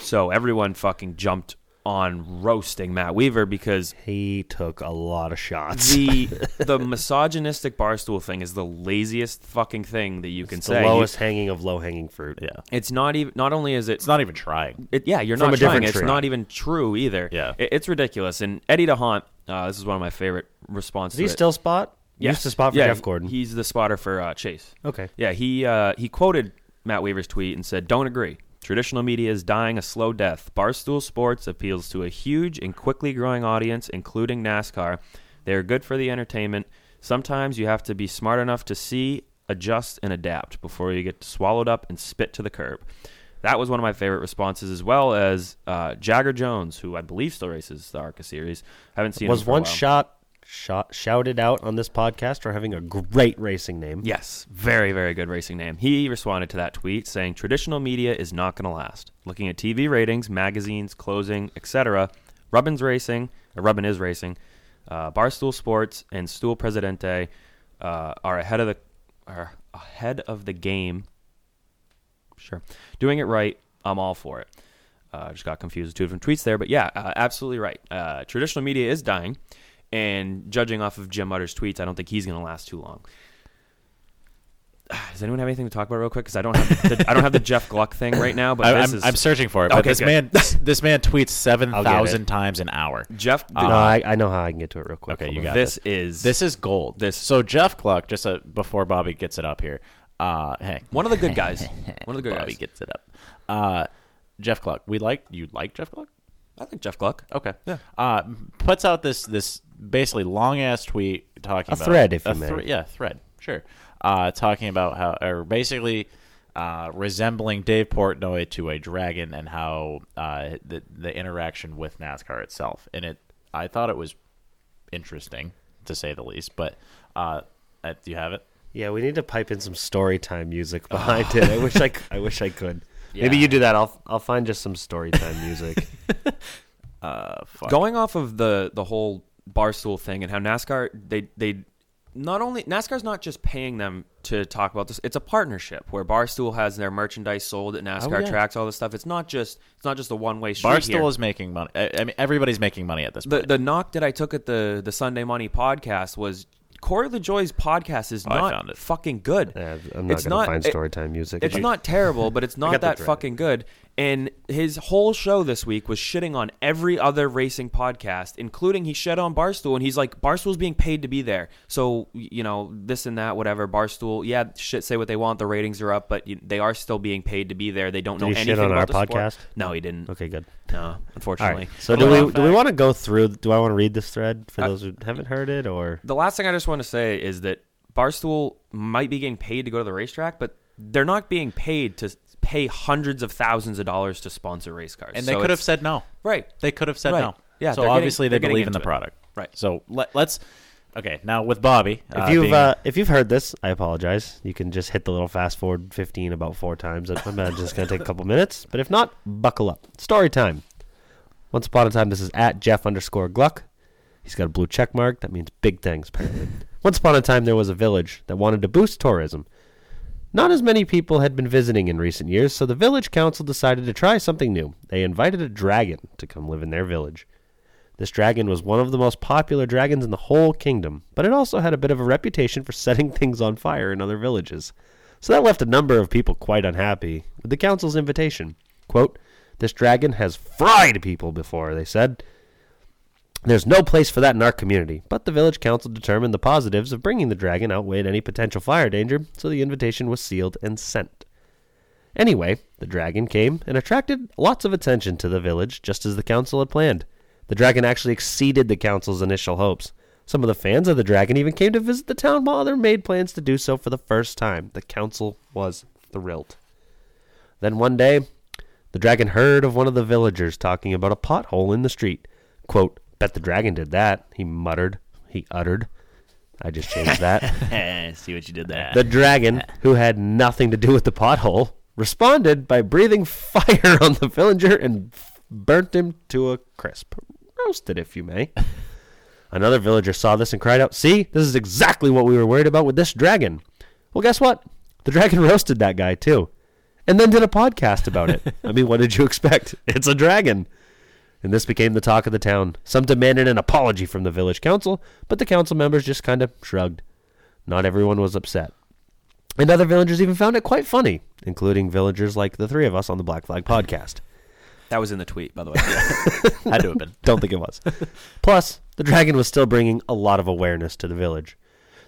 So everyone fucking jumped on roasting Matt Weaver because he took a lot of shots. the [LAUGHS] the misogynistic Barstool thing is the laziest fucking thing that you can It's say. the You- lowest hanging of low hanging fruit. Yeah, it's not even. Not only is it it's not even trying. it, yeah, you're From not trying. It's tree. not even true either. Yeah. It- it's ridiculous. And Eddie D'Hondt, uh, this is one of my favorite responses. Does he still spot? Yes. Used to spot for yeah, Jeff Gordon. He's the spotter for uh, Chase. okay. Yeah, he uh, he quoted Matt Weaver's tweet and said, "Don't agree. Traditional media is dying a slow death. Barstool Sports appeals to a huge and quickly growing audience, including NASCAR. They are good for the entertainment. Sometimes you have to be smart enough to see, adjust, and adapt before you get swallowed up and spit to the curb." That was one of my favorite responses, as well as uh, Jagger Jones, who I believe still races the ARCA series. haven't seen him Was for a one shot shot shouted out on this podcast for having a great racing name. Yes, very, very good racing name. He responded to that tweet saying traditional media is not going to last. Looking at TV ratings, magazines, closing, etc., Rubbins Racing, or Rubbin is Racing, uh, Barstool Sports, and Stool Presidente uh, are ahead of the are ahead of the game. Sure, doing it right. I'm all for it. Uh, just got confused with two different tweets there, but yeah, uh, absolutely right. Uh, traditional media is dying, and judging off of Jim Utter's tweets, I don't think he's going to last too long. [SIGHS] Does anyone have anything to talk about real quick? Because I don't have the, I don't have the Jeff Gluck thing right now. But [LAUGHS] I, this I'm, is I'm searching for it. But Okay, this good. man, [LAUGHS] this man tweets seven I'll get thousand it. times an hour. Jeff. Uh, no, I, I know how I can get to it real quick. Okay, Hold you got this is This is gold. This- so Jeff Gluck just uh before Bobby gets it up here. Uh, hey, one of the good guys. [LAUGHS] One of the good Bobby guys. gets it up. Uh, Jeff Gluck. we like you like Jeff Gluck. I think Jeff Gluck. Okay. Yeah. Uh, puts out this this basically long ass tweet talking about A about thread, if a you may. thre- yeah, thread. Sure. Uh, talking about how or basically uh, resembling Dave Portnoy to a dragon and how uh, the the interaction with NASCAR itself. And it, I thought it was interesting to say the least. But uh, uh, do you have it? Yeah, we need to pipe in some story time music [LAUGHS] behind it. I wish I, I wish I could. [LAUGHS] Maybe you do that. I'll I'll find just some story time music. [LAUGHS] Uh, fuck. Going off of the the whole barstool thing and how NASCAR they they not only NASCAR's not just paying them to talk about this; it's a partnership where Barstool has their merchandise sold at oh, NASCAR Oh, yeah. tracks, all this stuff. It's not just it's not just a one way street. Barstool is making money. I, I mean, everybody's making money at this the point. the knock that I took at the the Sunday Money podcast was Corey LaJoie's podcast is Oh, not fucking good. Yeah, I'm not It's gonna not- find it- story time music. It's not terrible, but it's [LAUGHS] not that fucking good. And his whole show this week was shitting on every other racing podcast, including he shit on Barstool. And he's like, Barstool's being paid to be there. So, you know, this and that, whatever. Barstool, yeah, shit, say what they want. The ratings are up, but they are still being paid to be there. They don't Did know he shit anything on our about the sport. podcast? No, he didn't. Okay, good. No, unfortunately. right. So do we do we want to go through? Do I want to read this thread for Uh, those who haven't heard it, or The last thing I just want to say is that Barstool might be getting paid to go to the racetrack, but they're not being paid to pay hundreds of thousands of dollars to sponsor race cars. and they So could have said no. right. They could have said Right. no. Yeah, So they're getting- obviously they're they getting believe in the it. product. Right. So let, let's. Okay. Now with Bobby, if uh, you've being- uh, if you've heard this, I apologize. You can just hit the little fast forward 15 about four times. I'm imagine it's going to take a couple minutes, but if not, buckle up. Story time. Once upon a time, this is at Jeff underscore Gluck. He's got a blue check mark. That means big things, apparently. Once upon a time, there was a village that wanted to boost tourism. Not as many people had been visiting in recent years, so the village council decided to try something new. They invited a dragon to come live in their village. This dragon was one of the most popular dragons in the whole kingdom, but it also had a bit of a reputation for [LAUGHS] setting things on fire in other villages. So that left a number of people quite unhappy with the council's invitation. Quote, This dragon has fried people before, they said. There's no place for that in our community, but the village council determined the positives of bringing the dragon outweighed any potential fire danger, so the invitation was sealed and sent. Anyway, the dragon came and attracted lots of attention to the village, just as the council had planned. The dragon actually exceeded the council's initial hopes. Some of the fans of the dragon even came to visit the town while others made plans to do so for the first time. The council was thrilled. Then one day, the dragon heard of one of the villagers talking about a pothole in the street. Quote, Bet the dragon did that, he muttered. He uttered. I just changed that. [LAUGHS] [LAUGHS] See what you did there. The dragon, who had nothing to do with the pothole, responded by breathing [LAUGHS] fire on the villager and burnt him to a crisp. Roasted, if you may. Another villager saw this and cried out, See, this is exactly what we were worried about with this dragon. Well, guess what? The dragon roasted that guy, too. And then did a podcast about it. I mean, what did you expect? It's a dragon. And this became the talk of the town. Some demanded an apology from the village council, but the council members just kind of shrugged. Not everyone was upset. And other villagers even found it quite funny, including villagers like the three of us on the Black Flag podcast. That was in the tweet, by the way. [LAUGHS] Had to have been. Don't think it was. Plus, the dragon was still bringing a lot of awareness to the village.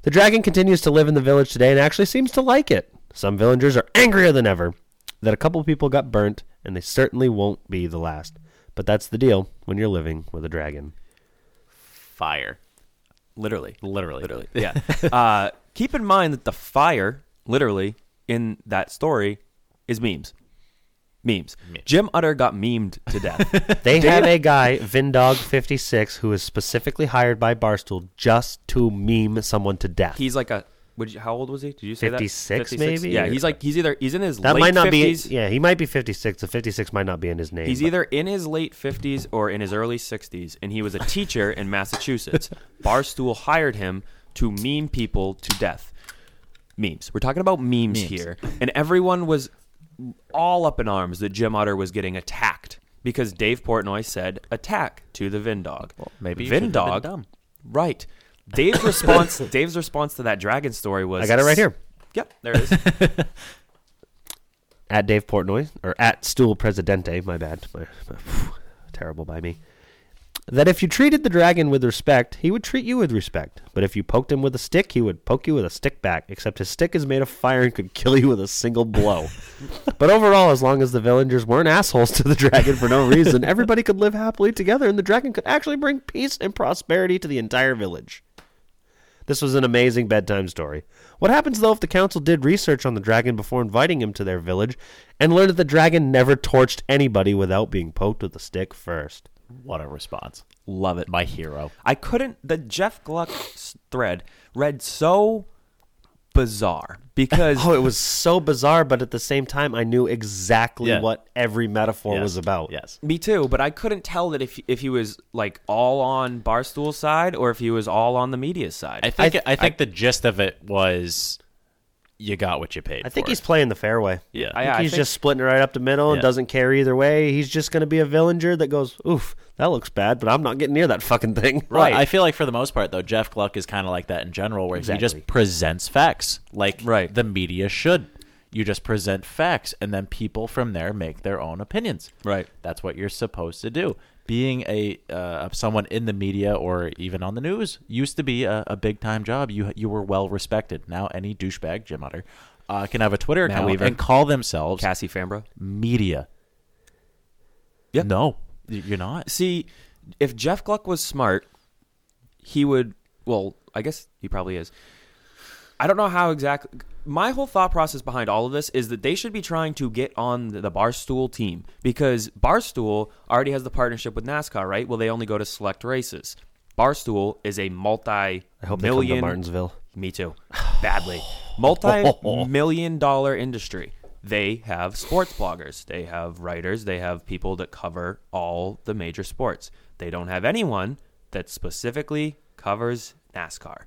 The dragon continues to live in the village today and actually seems to like it. Some villagers are angrier than ever that a couple people got burnt, and they certainly won't be the last. But that's the deal when you're living with a dragon. Fire. literally. Literally. Literally. Yeah. [LAUGHS] uh, keep in mind that the fire, literally, in that story is memes. Memes. Jim Utter got memed to death. [LAUGHS] [LAUGHS] They have a guy, Vindog56, who is specifically hired by Barstool just to meme someone to death. he's like a. Would you, how old was he? Did you say that? 56 maybe? Yeah, he's like he's either he's in his that late might not 50s. be. Yeah, he might be 56. The 56 might not be in his name. He's but- either in his late 50s or in his early 60s, and he was a teacher in Massachusetts. [LAUGHS] Barstool hired him to meme people to death. Memes. We're talking about memes, here. And everyone was all up in arms that Jim Utter was getting attacked because Dave Portnoy said attack to the Vindog. Well, maybe you shouldn't have been dumb. Right. Dave's [LAUGHS] response Dave's response to that dragon story was I got it right here. Yep, there it is. [LAUGHS] at Dave Portnoy or at Stool Presidente. My bad. My, my- [SIGHS] terrible by me. That if you treated the dragon with respect, he would treat you with respect. But if you poked him with a stick, he would poke you with a stick back. Except his stick is made of fire and could kill you with a single blow. [LAUGHS] but overall, as long as the villagers weren't assholes to the dragon for no reason, everybody could live happily together, and the dragon could actually bring peace and prosperity to the entire village. This was an amazing bedtime story. What happens though if the council did research on the dragon before inviting him to their village and learned that the dragon never torched anybody without being poked with a stick first? What a response. Love it. My hero. I couldn't. The Jeff Gluck thread read so bizarre because [LAUGHS] Oh, it was so bizarre, but at the same time, I knew exactly Yeah. what every metaphor Yes. was about. Yes. me too. But I couldn't tell that if if he was like all on Barstool's side or if he was all on the media side. I think I, th- think the gist of it was you got what you paid I think for. he's playing the fairway. Yeah. I I- think I he's think- just splitting it right up the middle and doesn't care either way. He's just going to be a villager that goes, oof, that looks bad, but I'm not getting near that fucking thing. [LAUGHS] Right. I feel like for the most part, though, Jeff Gluck is kind of like that in general, where he just presents facts, like Right. the media should. You just present facts, and then people from there make their own opinions. Right. That's what you're supposed to do. Being a uh, someone in the media or even on the news used to be a, a big time job. You you were well respected. Now any douchebag, Jim Utter, uh, can have a Twitter Matt account Weaver. and call themselves Cassie Fambro. media. Yeah. No, you're not. See, if Jeff Gluck was smart, he would. Well, I guess he probably is. I don't know how exactly. My whole thought process behind all of this is that they should be trying to get on the, Barstool team because Barstool already has the partnership with NASCAR, right? Well, they only go to select races. Barstool is a multi I hope they come to million Martinsville. me too. Badly. Multi million dollar industry. They have sports bloggers, they have writers, they have people that cover all the major sports. They don't have anyone that specifically covers NASCAR.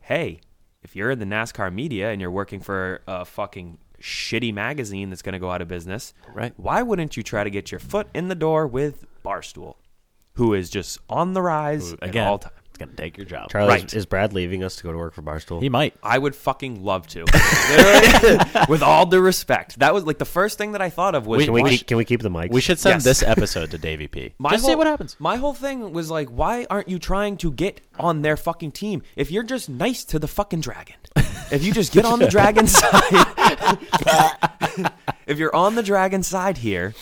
Hey, if you're in the NASCAR media and you're working for a fucking shitty magazine that's going to go out of business, Right. Why wouldn't you try to get your foot in the door with Barstool? who is just on the rise at Again, all time. It's gonna take your job. Charlie, Right. is, is Brad leaving us to go to work for Barstool? He might. I would fucking love to. Literally, [LAUGHS] With all due respect. That was like the first thing that I thought of was can we why- keep, can we keep the mic? We should send Yes. this episode to Davey P. My Just whole, see what happens. My whole thing was like, why aren't you trying to get on their fucking team? If you're just nice to the fucking dragon, if you just get on the dragon [LAUGHS] side, [LAUGHS] if you're on the dragon side here,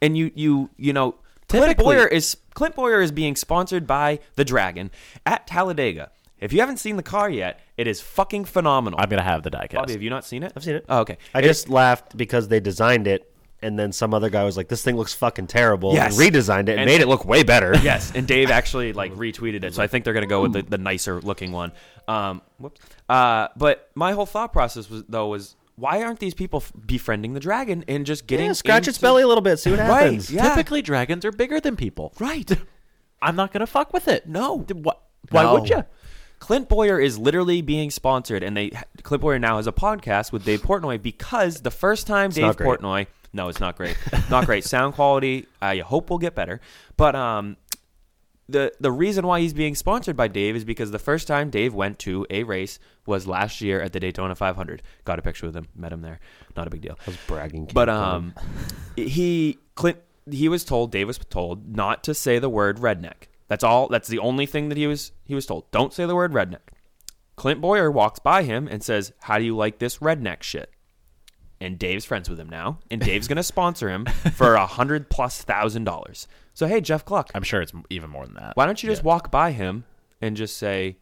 and you you you know, Clint Bowyer is Clint Bowyer is being sponsored by the Dragon at Talladega. If you haven't seen the car yet, it is fucking phenomenal. I'm gonna have the diecast. Bobby, have you not seen it? I've seen it. Oh, okay. I It- just laughed because they designed it, and then some other guy was like, "This thing looks fucking terrible," Yes. and redesigned it and, And- made it look way better. [LAUGHS] Yes, and Dave actually like [LAUGHS] retweeted it, so I think they're gonna go with the, the nicer looking one. Um, whoops. Uh, but my whole thought process was though was why aren't these people f- befriending the dragon and just getting Yeah, scratch its belly a little bit, see what happens? Right, happens. yeah. Typically, dragons are bigger than people. Right. [LAUGHS] I'm not gonna fuck with it. No. Th- wh- Why No. would you? Clint Bowyer is literally being sponsored, and they Clint Bowyer now has a podcast with Dave Portnoy because the first time Dave. Portnoy, no, it's not great, not great. [LAUGHS] Sound quality, I hope will get better, but um, the the reason why he's being sponsored by Dave is because the first time Dave went to a race was last year at the Daytona 500. Got a picture with him, met him there, not a big deal. I was bragging. But um, [LAUGHS] he Clint he was told Dave was told not to say the word redneck. That's all. That's the only thing that he was he was told. Don't say the word redneck. Clint Bowyer walks by him and says, "How do you like this redneck shit?" And Dave's friends with him now, and Dave's gonna sponsor him [LAUGHS] for a hundred plus thousand dollars. So hey, Jeff Gluck, I'm sure it's even more than that. why don't you just walk by him and just say,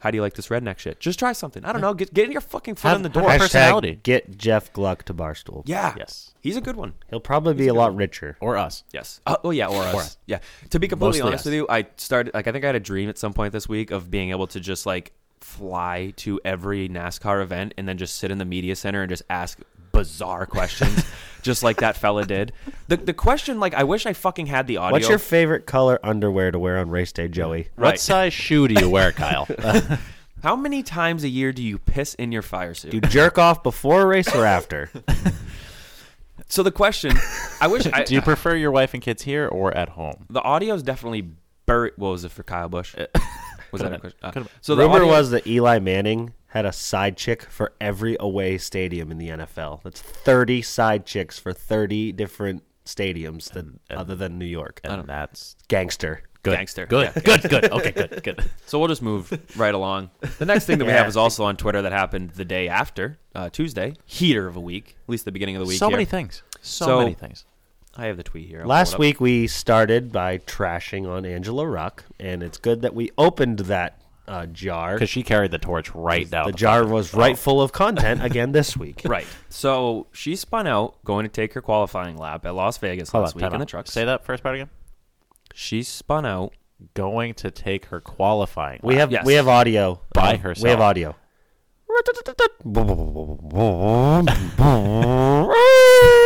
"How do you like this redneck shit?" Just try something. I don't know. Get get your fucking foot Have- in the door. Hashtag personality. Get Jeff Gluck to Barstool. Yeah. Yes. He's a good one. He'll probably be a lot richer. Or us. Yes. Uh, oh yeah, or us. us. Yeah. To be completely Mostly honest us. with you, I started like I think I had a dream at some point this week of being able to just like fly to every NASCAR event and then just sit in the media center and just ask bizarre questions, [LAUGHS] just like that fella did. The the question like I wish I fucking had the audio. What's your favorite color underwear to wear on race day, Joey? What Right. size shoe do you wear, Kyle? [LAUGHS] How many times a year do you piss in your fire suit? Do you jerk off before a race or after? [LAUGHS] So the question, I wish I do you prefer your wife and kids here or at home? the audio is definitely buried. What was it for Kyle Busch? Was that a question? Uh, so the Rumor audio- was that Eli Manning had a side chick for every away stadium in the NFL. That's 30 side chicks for 30 different stadiums than, other than New York. And that's Gangster. good. Gangster. Good. Yeah. Good. Good. Okay. Good. Good. [LAUGHS] So we'll just move right along. The next thing that we Yeah. have is also on Twitter that happened the day after uh, Tuesday, heater of a week, at least the beginning of the week. so here. many things. So, So- many things. I have the tweet here. I'll Last week we started by trashing on Angela Ruck, and it's good that we opened that uh, jar. Because she carried the torch right down. The jar fucking- was right full of content again this week. [LAUGHS] right. So she spun out going to take her qualifying lap at Las Vegas Hold last on, week in the truck. Say that first part again. She spun out. Going to take her qualifying. We lap. have Yes. we have audio By Uh, herself. We have audio. [LAUGHS]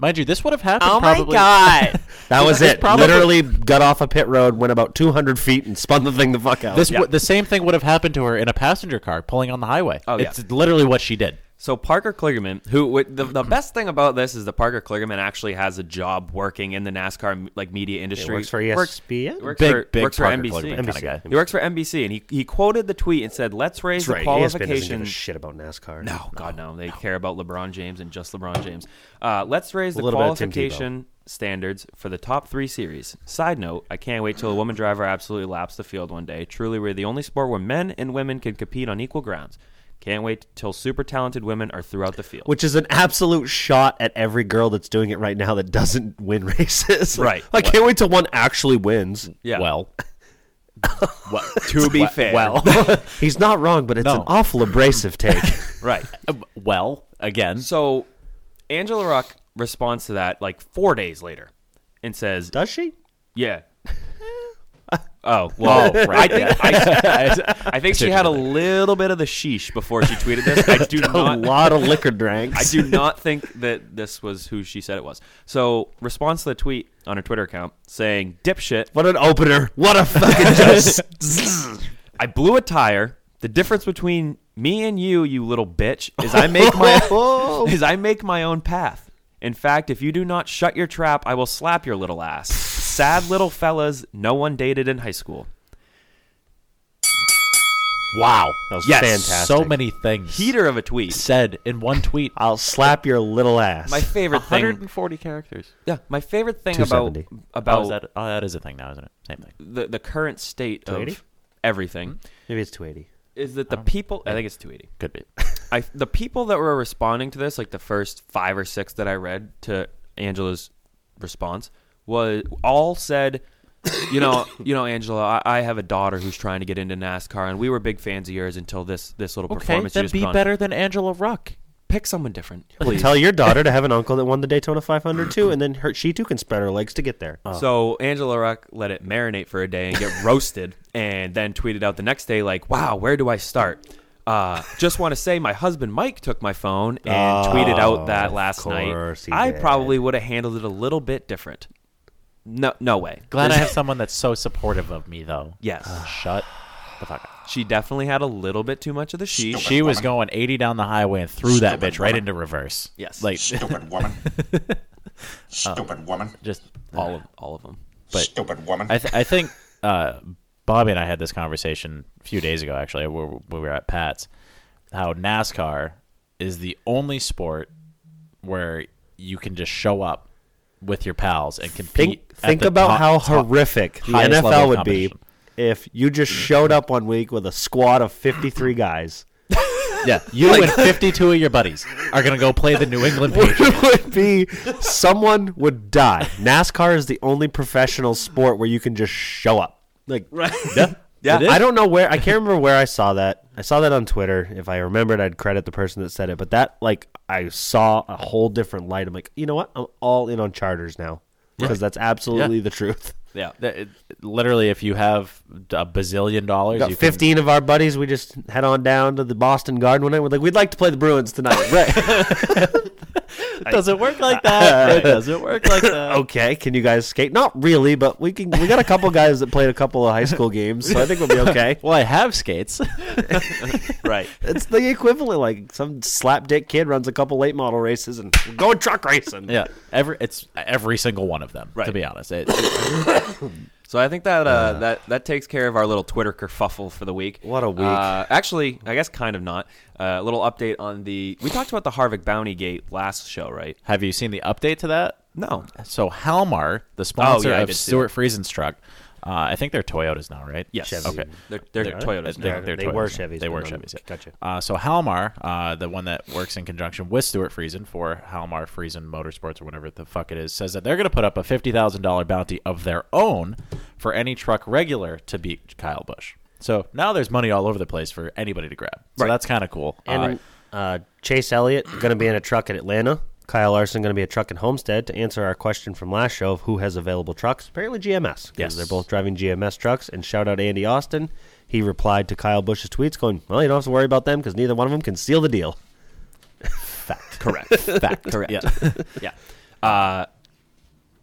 Mind you, this would have happened. Oh my probably, god! [LAUGHS] That was it. probably- Literally got off a pit road, went about 200 feet, and spun the thing the fuck out. This w- the same thing would have happened to her in a passenger car pulling on the highway. Oh, yeah. it's literally what she did. So Parker Kligerman, who the, the best thing about this is that Parker Kligerman actually has a job working in the NASCAR like media industry. works for ESPN? Works, Big, for, big works for Parker NBC. Kinda guy. He works for NBC, and he, he quoted the tweet and said, "Let's raise That's the right. ESPN doesn't give qualification." a shit about NASCAR. No, God, no. They care about LeBron James and just LeBron James. Uh, let's raise the little bit of Tim qualification standards for the top three series. Side note: I can't wait till a woman driver absolutely laps the field one day. Truly, we're the only sport where men and women can compete on equal grounds. Can't wait till super talented women are throughout the field. Which is an absolute shot at every girl that's doing it right now that doesn't [LAUGHS] win races. Like, Right. [LAUGHS] I can't wait till one actually wins. yeah. Well, [LAUGHS] well, to be fair, well, He's not wrong, but it's No. an awful abrasive take. right. Uh, well, again. So, Angela Ruck responds to that like four days later, and says, Does she? "Yeah." Oh well, [LAUGHS] I think I, I think she had a little bit of the sheesh before she tweeted this. I do [LAUGHS] A not, lot of liquor drinks. I do not think that this was who she said it was. So, response to the tweet on her Twitter account saying, "Dipshit, What an opener. What a fucking just. [LAUGHS] I blew a tire. The difference between me and you, you little bitch, is I make my is I make my own path. In fact, if you do not shut your trap, I will slap your little ass. Sad little fellas no one dated in high school. Wow, that was Yes, fantastic. So many things Heater of a tweet. said in one tweet. I'll slap your little ass. My favorite thing. 140 characters. Yeah, my favorite thing about 270. Oh, about that, oh, that is a thing now, isn't it? Same thing. the the current state 280? of everything Maybe it's 280. is that the um, people. I think it's 280. Could be. [LAUGHS] I the people that were responding to this, like the first five or six that I read to Angela's response, was all said, you know, [COUGHS] you know, Angela, I, I have a daughter who's trying to get into NASCAR, and we were big fans of yours until this this little Okay, performance. you then just be put better than Angela Ruck. Pick someone different, please. Tell your daughter to [LAUGHS] have an uncle that won the Daytona 500 too, and then her, she too can spread her legs to get there. So Angela Ruck let it marinate for a day and get [LAUGHS] roasted, and then tweeted out the next day like, "Wow, where do I start?" Uh, just want to say my husband Mike took my phone and tweeted out that last night. I did. probably would have handled it a little bit different. No, no way. Glad I have someone that's so supportive of me, though. Yes. Shut the fuck up. She definitely had a little bit too much of the she. She was going 80 down the highway and threw that bitch right into reverse. Yes. Like, Stupid [LAUGHS] woman. Stupid woman. just all of all of them. But Stupid woman. I, th- I think uh, Bobby and I had this conversation a few days ago, actually, when we were at Pat's, how NASCAR is the only sport where you can just show up with your pals and compete. Think think about top- how horrific the NFL would be if you just showed up one week with a squad of 53 guys. [LAUGHS] Yeah, you and 52 of your buddies are going to go play the New England [LAUGHS] Patriots. would be someone would die. NASCAR is the only professional sport where you can just show up. Like [LAUGHS] right. Yeah. [LAUGHS] Yeah, I don't know where I can't remember where I saw that. I saw that on Twitter. If I remembered, I'd credit the person that said it. But that like I saw a whole different light. I'm like, you know what? I'm all in on charters now because that's absolutely the truth. [LAUGHS] Yeah. It- literally, if you have a bazillion dollars, Got you can- 15 of our buddies. We just head on down to the Boston Garden one night. We're like, we'd like to play the Bruins tonight. Right. [LAUGHS] doesn't work like that. [LAUGHS] It doesn't work like that. [LAUGHS] okay. Can you guys skate? Not really, but we can. We got a couple guys that played a couple of high school games, so I think we'll be okay. Well, I have skates. Right. It's the equivalent. Like some slapdick kid runs a couple late model races and we're going truck racing. yeah, every it's every single one of them. To be honest, It- [COUGHS] [COUGHS] [COUGHS] So I think that uh, that that takes care of our little Twitter kerfuffle for the week. What a week. Uh, actually, I guess kind of not. Uh, a little update on the. We talked about the Harvick Bounty Gate last show, right? have you seen the update to that? No. So Halmar, the sponsor Oh, yeah, of Stewart Friesen's truck, uh, I think they're Toyotas now, right? Yes. Chevy. Okay. They're, they're, They're- Toyotas. They're, now. they're They were Toyotas now. Chevys, They were no, Chevys. Yeah. gotcha. Uh, so Halmar, uh, the one that works in conjunction with Stewart Friesen for Halmar Friesen Motorsports or whatever the fuck it is, says that they're going to put up a fifty thousand dollar bounty of their own for any truck regular to beat Kyle Busch. So now there's money all over the place for anybody to grab. So that's kind of cool. And uh, Chase Elliott going to be in a truck at Atlanta. Kyle Larson going to be a truck in Homestead to answer our question from last show of who has available trucks. Apparently GMS. Yes. They're both driving GMS trucks. And shout out Andy Austin. He replied to Kyle Busch's tweets going, well, you don't have to worry about them because neither one of them can seal the deal. [LAUGHS] fact, correct, fact, [LAUGHS] Correct. Yeah. [LAUGHS] yeah. Uh,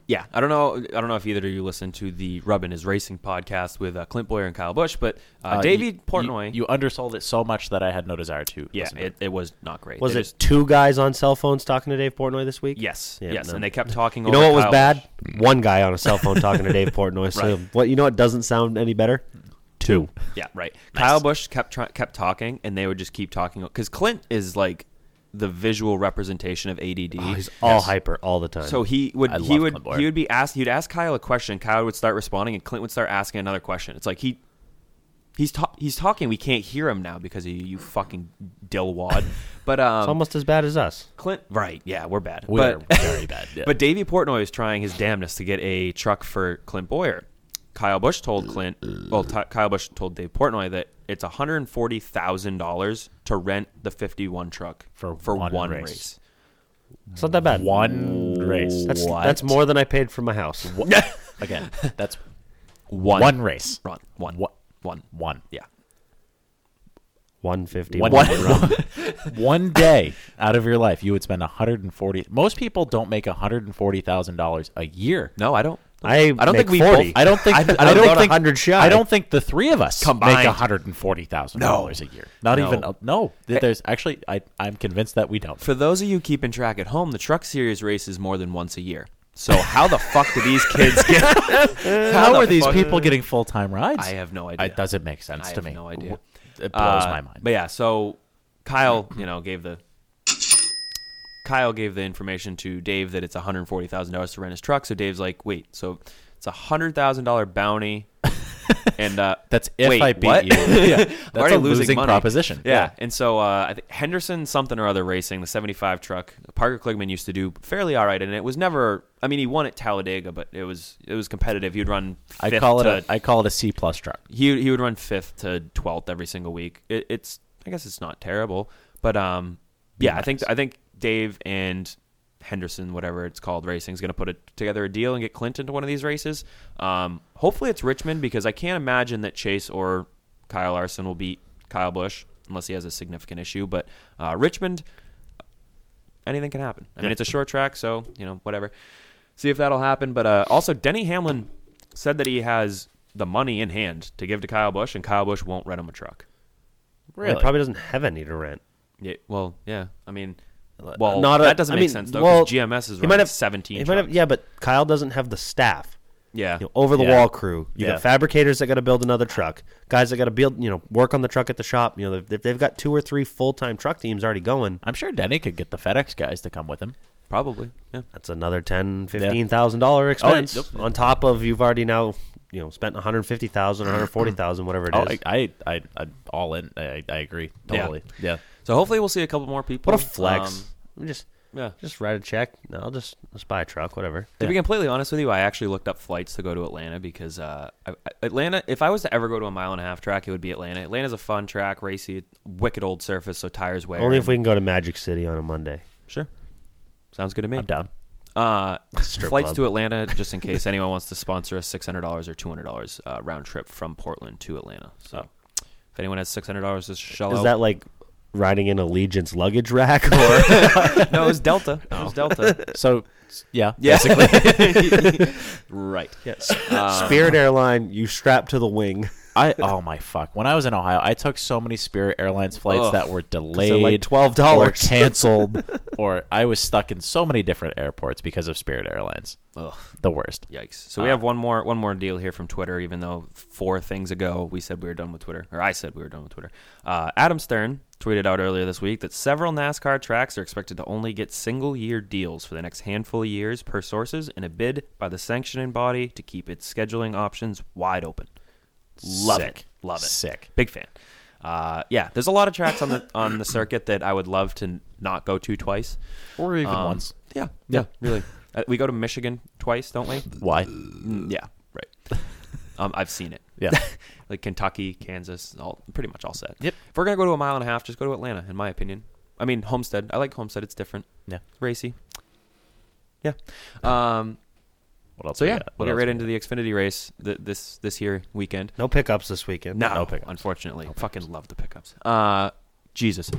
yeah, I don't know. I don't know if either of you listened to the Rubbin is Racing podcast with uh, Clint Bowyer and Kyle Busch, but uh, Uh, David you- Portnoy. You, you undersold it so much that I had no desire to. yeah, listen to it, it was not great. Was They it just- two guys on cell phones talking to Dave Portnoy this week? yes, Yeah, yes, no. and they kept talking. [LAUGHS] You know what was Kyle bad? Busch. One guy on a cell phone talking to Dave Portnoy. [LAUGHS] So Right. what? You know what doesn't sound any better? Two. Yeah, right. Kyle Busch kept try- kept talking, and they would just keep talking because Clint is like the visual representation of ADD. Oh, he's all hyper all the time. So he would I he would Clint he would be asked he'd ask Kyle a question, Kyle would start responding, and Clint would start asking another question. It's like he he's ta- he's talking, we can't hear him now because of you, you fucking dillwad. [LAUGHS] But um, it's almost as bad as us. Clint, right? Yeah, we're bad. We're but, very bad. Yeah. [LAUGHS] But Davey Portnoy is trying his damnedest to get a truck for Clint Bowyer. Kyle Busch told Clint, well, Ty Kyle Busch told Dave Portnoy that it's one hundred forty thousand dollars to rent the fifty one truck For for one one, race. race. It's not that bad. one race. That's What? that's more than I paid for my house. [LAUGHS] Again, that's One, one race. Run one What? one. One. Yeah. One fifty. One, [LAUGHS] one day out of your life, you would spend 140. Most people don't make 140 thousand dollars a year. No, I don't. I, I don't think we 40. both. I don't think. I, I, don't think 100 shy. I don't think the three of us Combined. make one hundred and forty thousand dollars a year. Not No. even. no. Th- There's actually. I. I'm convinced that we don't. For those of you keeping track at home, the Truck Series races more than once a year. So how the fuck do these kids get? [LAUGHS] How the are these fuck- people getting full time rides? I have no idea. It doesn't make sense I to have me. no idea. It blows Uh, my mind. But yeah, so Kyle, you know, gave the Kyle gave the information to Dave that it's one hundred forty thousand dollars to rent his truck. So Dave's like, wait, so it's a hundred thousand dollar bounty, [LAUGHS] and uh, That's if wait, I beat what? you. [LAUGHS] yeah, That's already a losing losing proposition. Yeah. Yeah. and so uh, I think Henderson something or other racing the seventy five truck. Parker Kligerman used to do fairly all right, and it was never. I mean, he won at Talladega, but it was it was competitive. He'd run. I call it. to, A, I call it a C plus truck. he he would run fifth to twelfth every single week. It, it's I guess it's not terrible, but um, yeah, I think I think Dave and Henderson, whatever it's called, racing is going to put it together a deal and get Clinton into one of these races. Um, hopefully it's Richmond because I can't imagine that Chase or Kyle Larson will beat Kyle Busch unless he has a significant issue. But uh, Richmond, anything can happen. I mean, it's a short track, so you know whatever. See if that'll happen. But uh, also, Denny Hamlin said that he has the money in hand to give to Kyle Busch, and Kyle Busch won't rent him a truck. He probably doesn't have any to rent. Yeah, well, yeah. I mean, well, Not a- that doesn't I make mean, sense though. well, 'cause GMS is he might have- seventeen. He might have, yeah, but Kyle doesn't have the staff. yeah. You know, over the Yeah. wall crew. You Yeah. got fabricators that got to build another truck. Guys that got to build, you know, work on the truck at the shop. You know, they've, they've got two or three full time truck teams already going. I'm sure Denny could get the FedEx guys to come with him. Probably. Yeah. That's another ten, fifteen thousand dollar oh, expense yep. on top of you've already now, you know, spent one hundred fifty thousand, one hundred forty thousand, whatever it Oh, is. I, I, I, I all in. I, I agree Yeah. totally. Yeah. So hopefully we'll see a couple more people. what a flex! Um, just, yeah. just write a check. No, I'll just, just buy a truck, whatever. To be completely honest with you, I actually looked up flights to go to Atlanta because uh, I, Atlanta. If I was to ever go to a mile and a half track, it would be Atlanta. Atlanta's a fun track, racy, wicked old surface, so tires wear. Only if we can go to Magic City on a Monday. Sure. Sounds good to me. I'm down. Uh, [LAUGHS] flights club. to Atlanta, just in case [LAUGHS] anyone wants to sponsor a six hundred dollars or two hundred dollars uh, round trip from Portland to Atlanta. So, if anyone has six hundred dollars to shell Is out, that like riding in Allegiant's luggage rack or [LAUGHS] [LAUGHS] no, it was Delta. It was oh. Delta. [LAUGHS] So, yeah. Yeah. Basically. right. yes. Um, Spirit Airline? You strap to the wing. I [LAUGHS] oh my fuck! When I was in Ohio, I took so many Spirit Airlines flights Ugh. that were delayed, like $12. canceled, [LAUGHS] or I was stuck in so many different airports because of Spirit Airlines. Ugh. The worst. Yikes! So we have one more one more deal here from Twitter. Even though four things ago we said we were done with Twitter, or I said we were done with Twitter. Uh, Adam Stern tweeted out earlier this week that several NASCAR tracks are expected to only get single year deals for the next handful of years per sources in a bid by the sanctioning body to keep its scheduling options wide open. Love Sick. it, love it, Sick. big fan. Uh, yeah, there's a lot of tracks on the on the circuit that I would love to not go to twice. Or even Um, once. Yeah, yeah, really. Uh, we go to Michigan twice, don't we? Why? Mm, yeah, right. [LAUGHS] um, I've seen it. Yeah. [LAUGHS] like Kentucky, Kansas, all pretty much all set. Yep. If we're gonna go to a mile and a half, just go to Atlanta, in my opinion. I mean, Homestead. I like Homestead. It's different. Yeah. Racy. Yeah. Um. What else? So yeah, we'll get right into the Xfinity race th- this this here weekend. No pickups this weekend. No, No pickups. unfortunately. Fucking love the pickups. Uh, Jesus.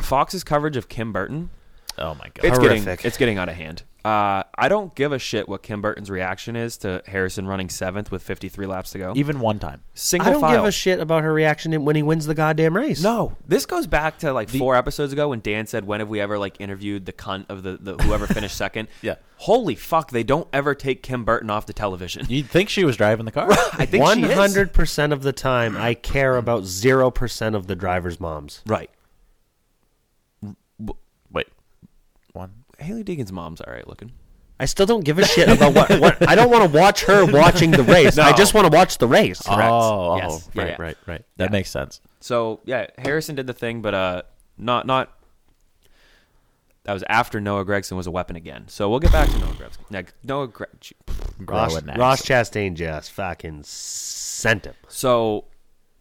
Fox's coverage of Kim Burton? Oh my god. it's Horrific. getting it's getting out of hand. Uh, I don't give a shit what Kim Burton's reaction is to Harrison running seventh with 53 laps to go. even one time. Single I don't file. give a shit about her reaction when he wins the goddamn race. No, this goes back to like four episodes ago when Dan said, "When have we ever like interviewed the cunt of the, the whoever finished [LAUGHS] second? Yeah. Holy fuck, they don't ever take Kim Burton off the television. You'd think she was driving the car. [LAUGHS] I think One she is. hundred percent of the time, I care about zero percent of the drivers' moms. Right. Wait. One. Hailie Deegan's mom's all right looking. I still don't give a shit about what. what I don't want to watch her watching the race. [LAUGHS] No. I just want to watch the race. Oh, Yes. oh, Yeah, right, yeah. right, right. That Yeah. makes sense. So yeah, Harrison did the thing, but uh, not not. That was after Noah Gragson was a weapon again. So we'll get back to Noah Gragson. Now, Noah Gre- Ross, Growing next. Ross Chastain just fucking sent him. So,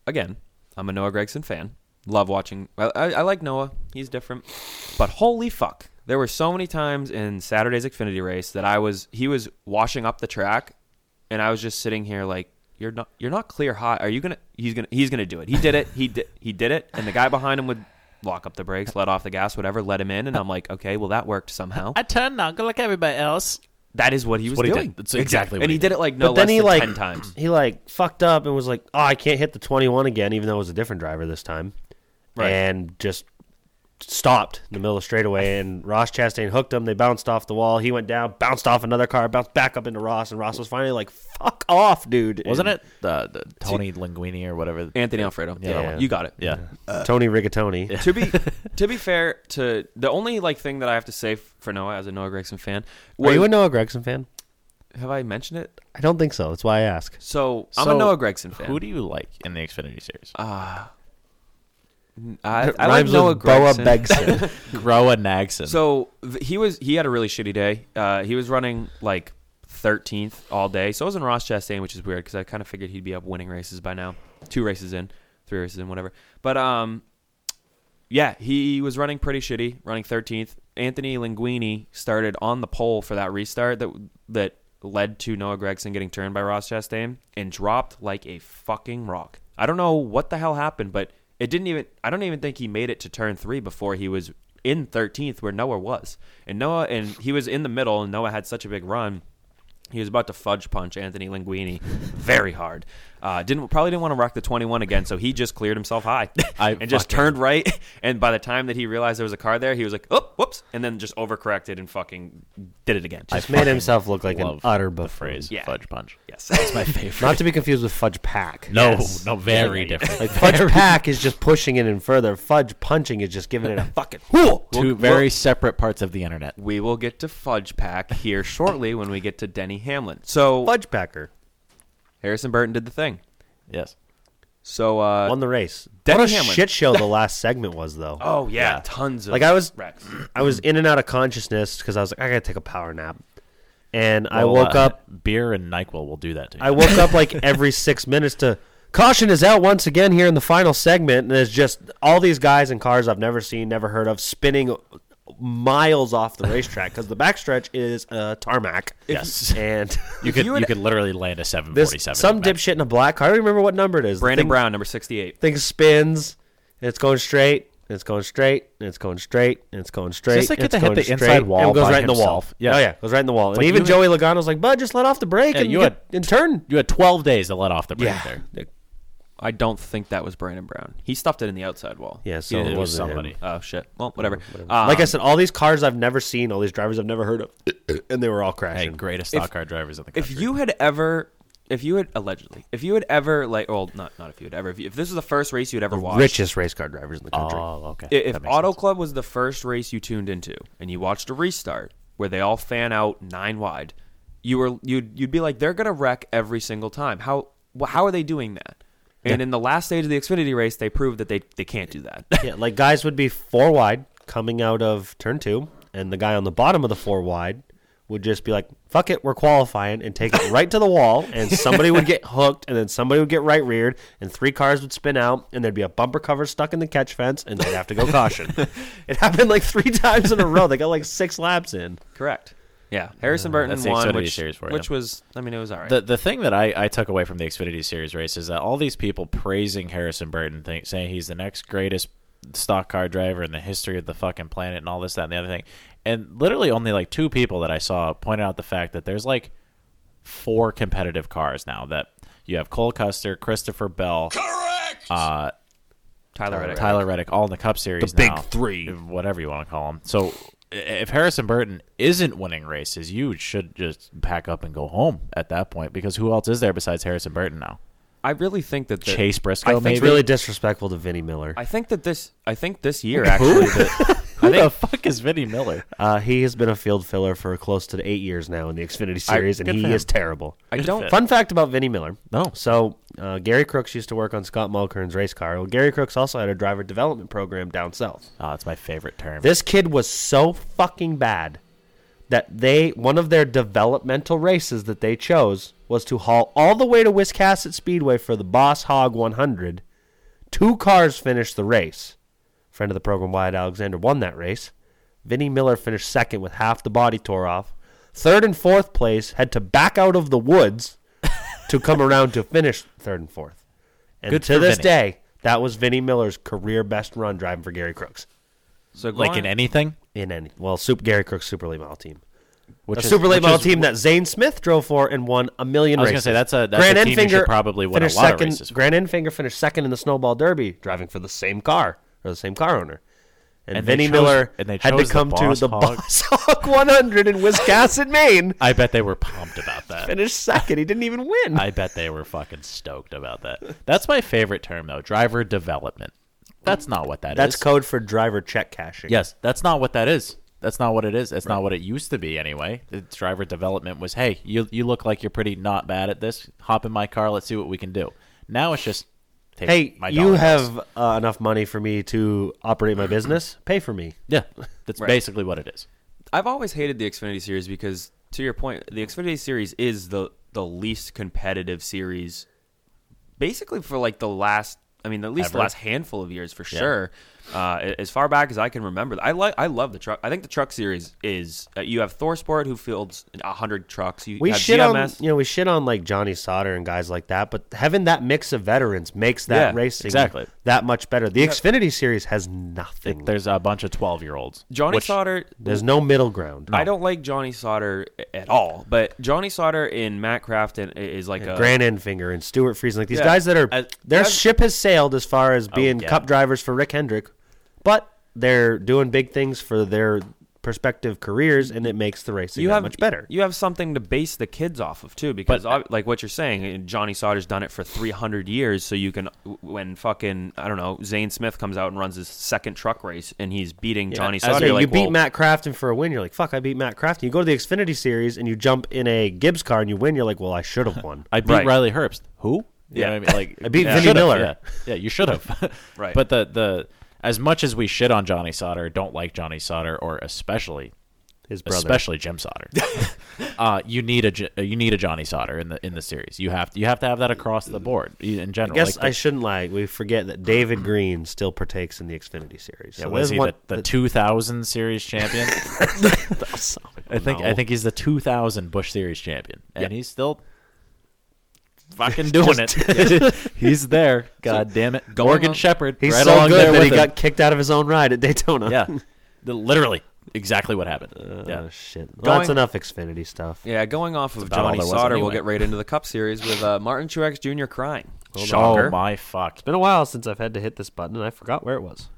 again, I'm a Noah Gragson fan. Love watching. I, I, I like Noah. He's different. But holy fuck, there were so many times in Saturday's Xfinity race that I was he was washing up the track, and I was just sitting here like, you're not you're not clear high. Are you gonna? He's gonna he's gonna do it. He did it. He did he did it. And the guy behind him would lock up the brakes, let off the gas, whatever, let him in. And I'm like, okay, well that worked somehow. I turned now, go like everybody else. that is what he was what doing. did. That's exactly what and he he did did. it like no but then less he than like ten times. he like fucked up and was like, "Oh, I can't hit the 21 again," even though it was a different driver this time, Right. and just stopped in the middle of straightaway. [LAUGHS] And Ross Chastain hooked him. They bounced off the wall. He went down, bounced off another car, bounced back up into Ross, and Ross was finally like, "Fuck off, dude!" Wasn't And it the, the Tony Linguini or whatever? Anthony Alfredo. Yeah. Yeah, you got it. Yeah. Tony Rigatoni? to be [LAUGHS] to be fair to the only like thing that I have to say for Noah as a Noah Gragson fan. Are you was- a Noah Gragson fan? have I mentioned it? I don't think so. That's why I ask. So I'm So, a Noah Gragson fan. Who do you like in the Xfinity series? Ah. I, It I like rhymes Noah with Boa Gregson. Begson. [LAUGHS] Groa Nagson. So th- he was he had a really shitty day. Uh, he was running like 13th all day. So I was in Ross Chastain, which is weird because I kind of figured he'd be up winning races by now. Two races in, three races in, whatever. But um, yeah, he was running pretty shitty, running 13th. Anthony Linguini started on the pole for that restart that that led to Noah Gragson getting turned by Ross Chastain and dropped like a fucking rock. I don't know what the hell happened, but it didn't even. I don't even think he made it to turn three before he was in 13th where Noah was. And Noah and he was in the middle, and Noah had such a big run. He was about to fudge punch Anthony Linguini [LAUGHS] very hard. Uh, didn't probably didn't want to rock the 21 again, so he just cleared himself high [LAUGHS] I and just fucking- turned right. [LAUGHS] And by the time that he realized there was a car there, he was like, "Oh, whoops!" and then just overcorrected and fucking did it again. Just made himself look like an utter the buffoon. phrase Yeah. fudge punch. yes, That's my [LAUGHS] favorite. Not to be confused with fudge pack. no, Yes. no, very different. Like fudge pack is just pushing it in further. Fudge punching is just giving it a fucking whoa. Two very separate parts of the internet. we will get to Fudge Pack here shortly when we get to Denny Hamlin. So Fudge packer Harrison Burton did the thing. Yes. So uh, won the race. Denny what a Hamlin. shit show the [LAUGHS] last segment was though. oh yeah, Yeah. tons of Like I was, wrecks. [CLEARS THROAT] I was in and out of consciousness because I was like, I gotta take a power nap, and I Well, woke uh, up. [LAUGHS] Beer and Nyquil will do that to you. I woke up like [LAUGHS] every six minutes to caution is out once again here in the final segment, and it's just all these guys and cars I've never seen, never heard of, spinning miles off the racetrack because the backstretch is uh, tarmac. Yes. [LAUGHS] and you could you you, could literally land a 747. some in the dipshit in a black car. I don't remember what number it is. Brandon thing- Brown, number 68. thing spins and it's going straight and it's going straight and it's going straight and it's going straight. Just like and get to it's hit going the inside straight, wall and it goes by right in the wall. himself. Yeah. Oh yeah, goes right in the wall. And like even you Joey Logano's like, "Bud, just let off the brake Yeah, and you get, had- and turn." You had 12 days to let off the brake Yeah. there. I don't think that was Brandon Brown. He stuffed it in the outside wall. Yeah, so did it It was wasn't him. somebody. Oh shit. Well, whatever. like I Um, said, all these cars I've never seen, all these drivers I've never heard of, [CLEARS THROAT] and they were all Hey, crashing. greatest If- stock car drivers in the country. if you had ever, if you had allegedly, if you had ever like, well, not not if you had ever, if, you, if this was the first race you'd ever watched, Richest race car drivers in the country. Oh, okay. i- if Auto sense. Club was the first race you tuned into and you watched a restart where they all fan out nine wide, you were you'd you'd be like, they're gonna wreck every single time. How how are they doing that? And in the last stage of the Xfinity race, they proved that they, they can't do that. yeah, like guys would be four wide coming out of turn two, and the guy on the bottom of the four wide would just be like, "Fuck it, we're qualifying," and take it [LAUGHS] right to the wall, and somebody would get [LAUGHS] hooked, and then somebody would get right reared, and three cars would spin out, and there'd be a bumper cover stuck in the catch fence, and they'd have to go caution. [LAUGHS] it happened like three times in a row. They got like six laps in. Correct. Yeah, Harrison Burton That's the won, Xfinity which, series for you. which was, I mean, it was all right. The the thing that I, I took away from the Xfinity Series race is that all these people praising Harrison Burton, think, saying he's the next greatest stock car driver in the history of the fucking planet, and all this, that, and the other thing, and literally only like two people that I saw pointed out the fact that there's like four competitive cars now that you have Cole Custer, Christopher Bell, uh, Tyler Reddick. Tyler Reddick, all in the Cup Series. The big three. whatever you want to call them. So i- if Harrison Burton isn't winning races, you should just pack up and go home at that point because who else is there besides Harrison Burton now? I really think that the, Chase Briscoe, I think maybe. It's really disrespectful to Vinnie Miller. I think that this. I think this year actually. the, [LAUGHS] Who the fuck is Vinnie Miller? Uh, he has been a field filler for close to eight years now in the Xfinity Series, and he is terrible. I don't. Fun fact about Vinnie Miller. No. So uh, Gary Crooks used to work on Scott Mulkern's race car. Well, Gary Crooks also had a driver development program down south. Oh, that's my favorite term. This kid was so fucking bad that they one of their developmental races that they chose was to haul all the way to Wiscasset Speedway for the Boss Hog 100. Two cars finished the race. Friend of the program, Wyatt Alexander, won that race. Vinnie Miller finished second with half the body tore off. Third and fourth place had to back out of the woods to come around to finish third and fourth. And Good to this Vinnie. day, that was Vinnie Miller's career best run driving for Gary Crooks So like going- in anything? in any well, Super Gary Crooks Super Late Model team. Which a is- super late which model is team that Zane Smith drove for and won a million I was races. gonna say, that's a- that's a team you probably won a finished lot of second, races for. Grant Enfinger finished second in the Snowball Derby, driving for the same car or the same car owner. And, And Vinnie chose- Miller and they had to chose the come to the Hog. Boss Hog [LAUGHS] 100 in Wiscasset, Maine. [LAUGHS] I bet they were pumped about that. Finished second. He didn't even win. I bet they were fucking stoked about that. That's my favorite term though, driver development. That's not what that is. That's code for driver check cashing. Yes, that's not what that is. That's not what it is. That's not what it used to be anyway. The driver development was, hey, you you look like you're pretty not bad at this. Hop in my car. Let's see what we can do. Now it's just, take Hey, my you dollar have uh, enough money for me to operate my business. Pay for me. Yeah, that's Right. basically what it is. I've always hated the Xfinity series because, to your point, the Xfinity series is the the least competitive series, basically for like the last. I mean, at least the Ever. last handful of years for Yeah. sure. Uh, as far back as I can remember, I like I love the truck. I think the truck series is uh, you have ThorSport who fields hundred trucks. You We have shit GMS. on you know we shit on like Johnny Sauter and guys like that, but having that mix of veterans makes that Yeah, racing exactly. that much better. The Yeah. Xfinity series has nothing. There's a bunch of twelve year olds. Johnny Sauter. There's no middle ground. I don't like Johnny Sauter at all, but Johnny Sauter in Matt Crafton is like a Grant Enfinger and Stewart Friesen, like these Yeah. guys that are Uh, their I've- ship has sailed as far as being yeah. cup drivers for Rick Hendrick, but they're doing big things for their prospective careers, and it makes the racing you that have much better. You have something to base the kids off of too, because ob- like what you're saying, uh, Johnny Sauter's done it for 300 years, so you can when fucking I don't know Zane Smith comes out and runs his second truck race and he's beating Johnny As Sauter. you, like, you beat well, Matt Crafton for a win. You're like, fuck, I beat Matt Crafton. You go to the Xfinity Series and you jump in a Gibbs car and you win. You're like, well, I should have won. I beat Right. Riley Herbst. Who? You Yeah. know what I mean? Like [LAUGHS] I beat yeah. Vinnie Miller. Yeah. yeah, you should have. [LAUGHS] Right. But the the as much as we shit on Johnny Sauter, don't like Johnny Sauter, or especially His brother. especially Jim Sauter, [LAUGHS] uh, you need a J- you need a Johnny Sauter in the in the series. You have you have to have that across the board in general. I guess Like I shouldn't lie. We forget that David Green still partakes in the Xfinity Series. Yeah, So was he one- the, the 2000 series champion? [LAUGHS] I think I think he's the 2000 Busch Series champion, and he's still fucking [LAUGHS] doing it. [LAUGHS] [LAUGHS] he's there. God damn it, going Morgan Shepherd. He's right so along good there that he him. got kicked out of his own ride at Daytona. Yeah, The- literally exactly what happened. Oh, yeah, shit. Well, that's Going- enough Xfinity stuff. yeah, going off of about all Johnny there was Sauter, we'll anyway. get right into the Cup Series with uh, Martin Truex Jr. crying. Oh my fuck! It's been a while since I've had to hit this button, and I forgot where it was.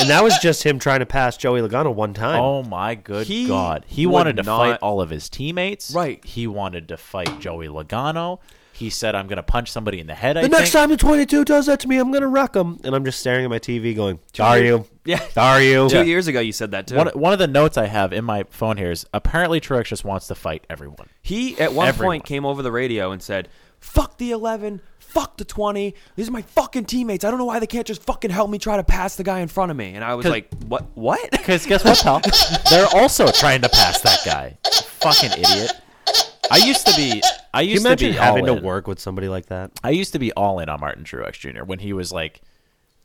And that was just him trying to pass Joey Logano one time. Oh my good He god! He would wanted to fight all of his teammates. Right. He wanted to fight Joey Logano. He said, "I'm going to punch somebody in the head." I the next think. time the 22 does that to me, I'm going to wreck him. And I'm just staring at my TV going, Are you? Yeah. Are you? Two years ago, you said that too. One, one of the notes I have in my phone here is apparently Truex just wants to fight everyone. He at one Everyone. point came over the radio and said, "Fuck the 11, fuck the 20. These are my fucking teammates. I don't know why they can't just fucking help me try to pass the guy in front of me." And I was like, "What? What?" [LAUGHS] Because guess what, pal? [LAUGHS] They're also trying to pass that guy. Fucking idiot. I used to be. I Can you used to be having to work with somebody like that? I used to be all in on Martin Truex Jr. when he was like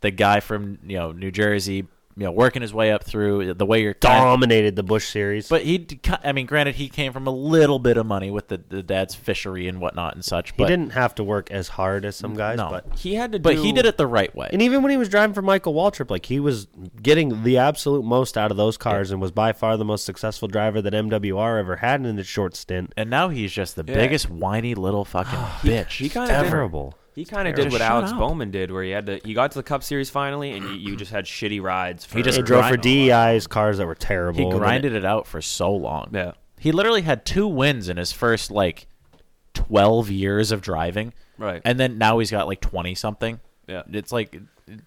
the guy from you know New Jersey, you know, working his way up through the way you're kind Dominated the Busch series. But he, I mean, granted, he came from a little bit of money with the, the dad's fishery and whatnot and such. he didn't have to work as hard as some guys, no, but He had to but do- he did it the right way. And even when he was driving for Michael Waltrip, like he was getting the absolute most out of those cars and was by far the most successful driver that MWR ever had in its short stint. And now he's just the Yeah. biggest whiny little fucking [SIGHS] bitch. He kind of Terrible. He kind of Just did what shut Alex up. Bowman did, where he had to. He got to the Cup Series finally, and you, you just had shitty rides. For, He just They drove for grind- DEI's cars that were terrible. he then grinded it out for so long. Yeah. He literally had two wins in his first like twelve years of driving. Right. And then now he's got like twenty something. Yeah. It's like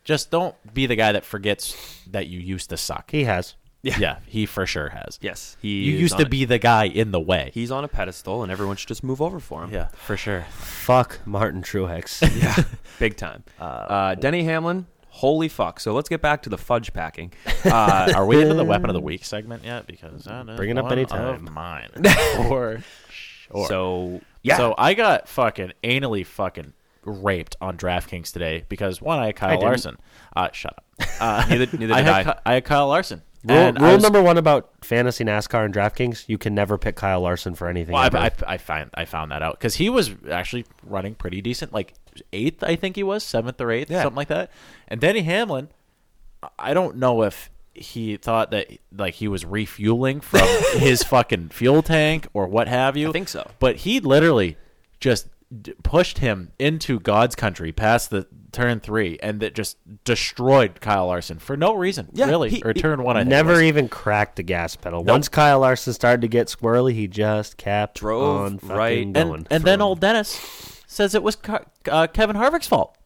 just don't be the guy that forgets that you used to suck. He has. Yeah. he for sure has. Yes, he. You used on to a- be the guy in the way. He's on a pedestal, and everyone should just move over for him. Yeah, for sure. Fuck Martin Truex. [LAUGHS] yeah, big time. [LAUGHS] Uh, Denny Hamlin, holy fuck! So let's get back to the fudge packing. [LAUGHS] Uh, Are we into the weapon of the week segment yet? Because that is Bring it up one anytime. Of mine. For sure. So yeah, So I got fucking anally fucking raped on DraftKings today because one, I had Kyle didn't. Larson. Uh, shut up. Uh, Neither- neither I did had, I. Ky- I had Kyle Larson Rule, rule was- number one about fantasy NASCAR and DraftKings: you can never pick Kyle Larson for anything. Well. I, I, I find I found that out because he was actually running pretty decent, like eighth, I think he was seventh or eighth, Yeah. something like that. And Denny Hamlin, I don't know if he thought that like he was refueling from [LAUGHS] his fucking fuel tank or what have you. I think so. but he literally just pushed him into God's country past the turn three, and that just destroyed Kyle Larson for no reason, Yeah, really, he- or he turn one. I think Never even cracked the gas pedal. Once Kyle Larson started to get squirrely, he just kept Drove on right- going. and, and then old Dennis says it was uh, Kevin Harvick's fault.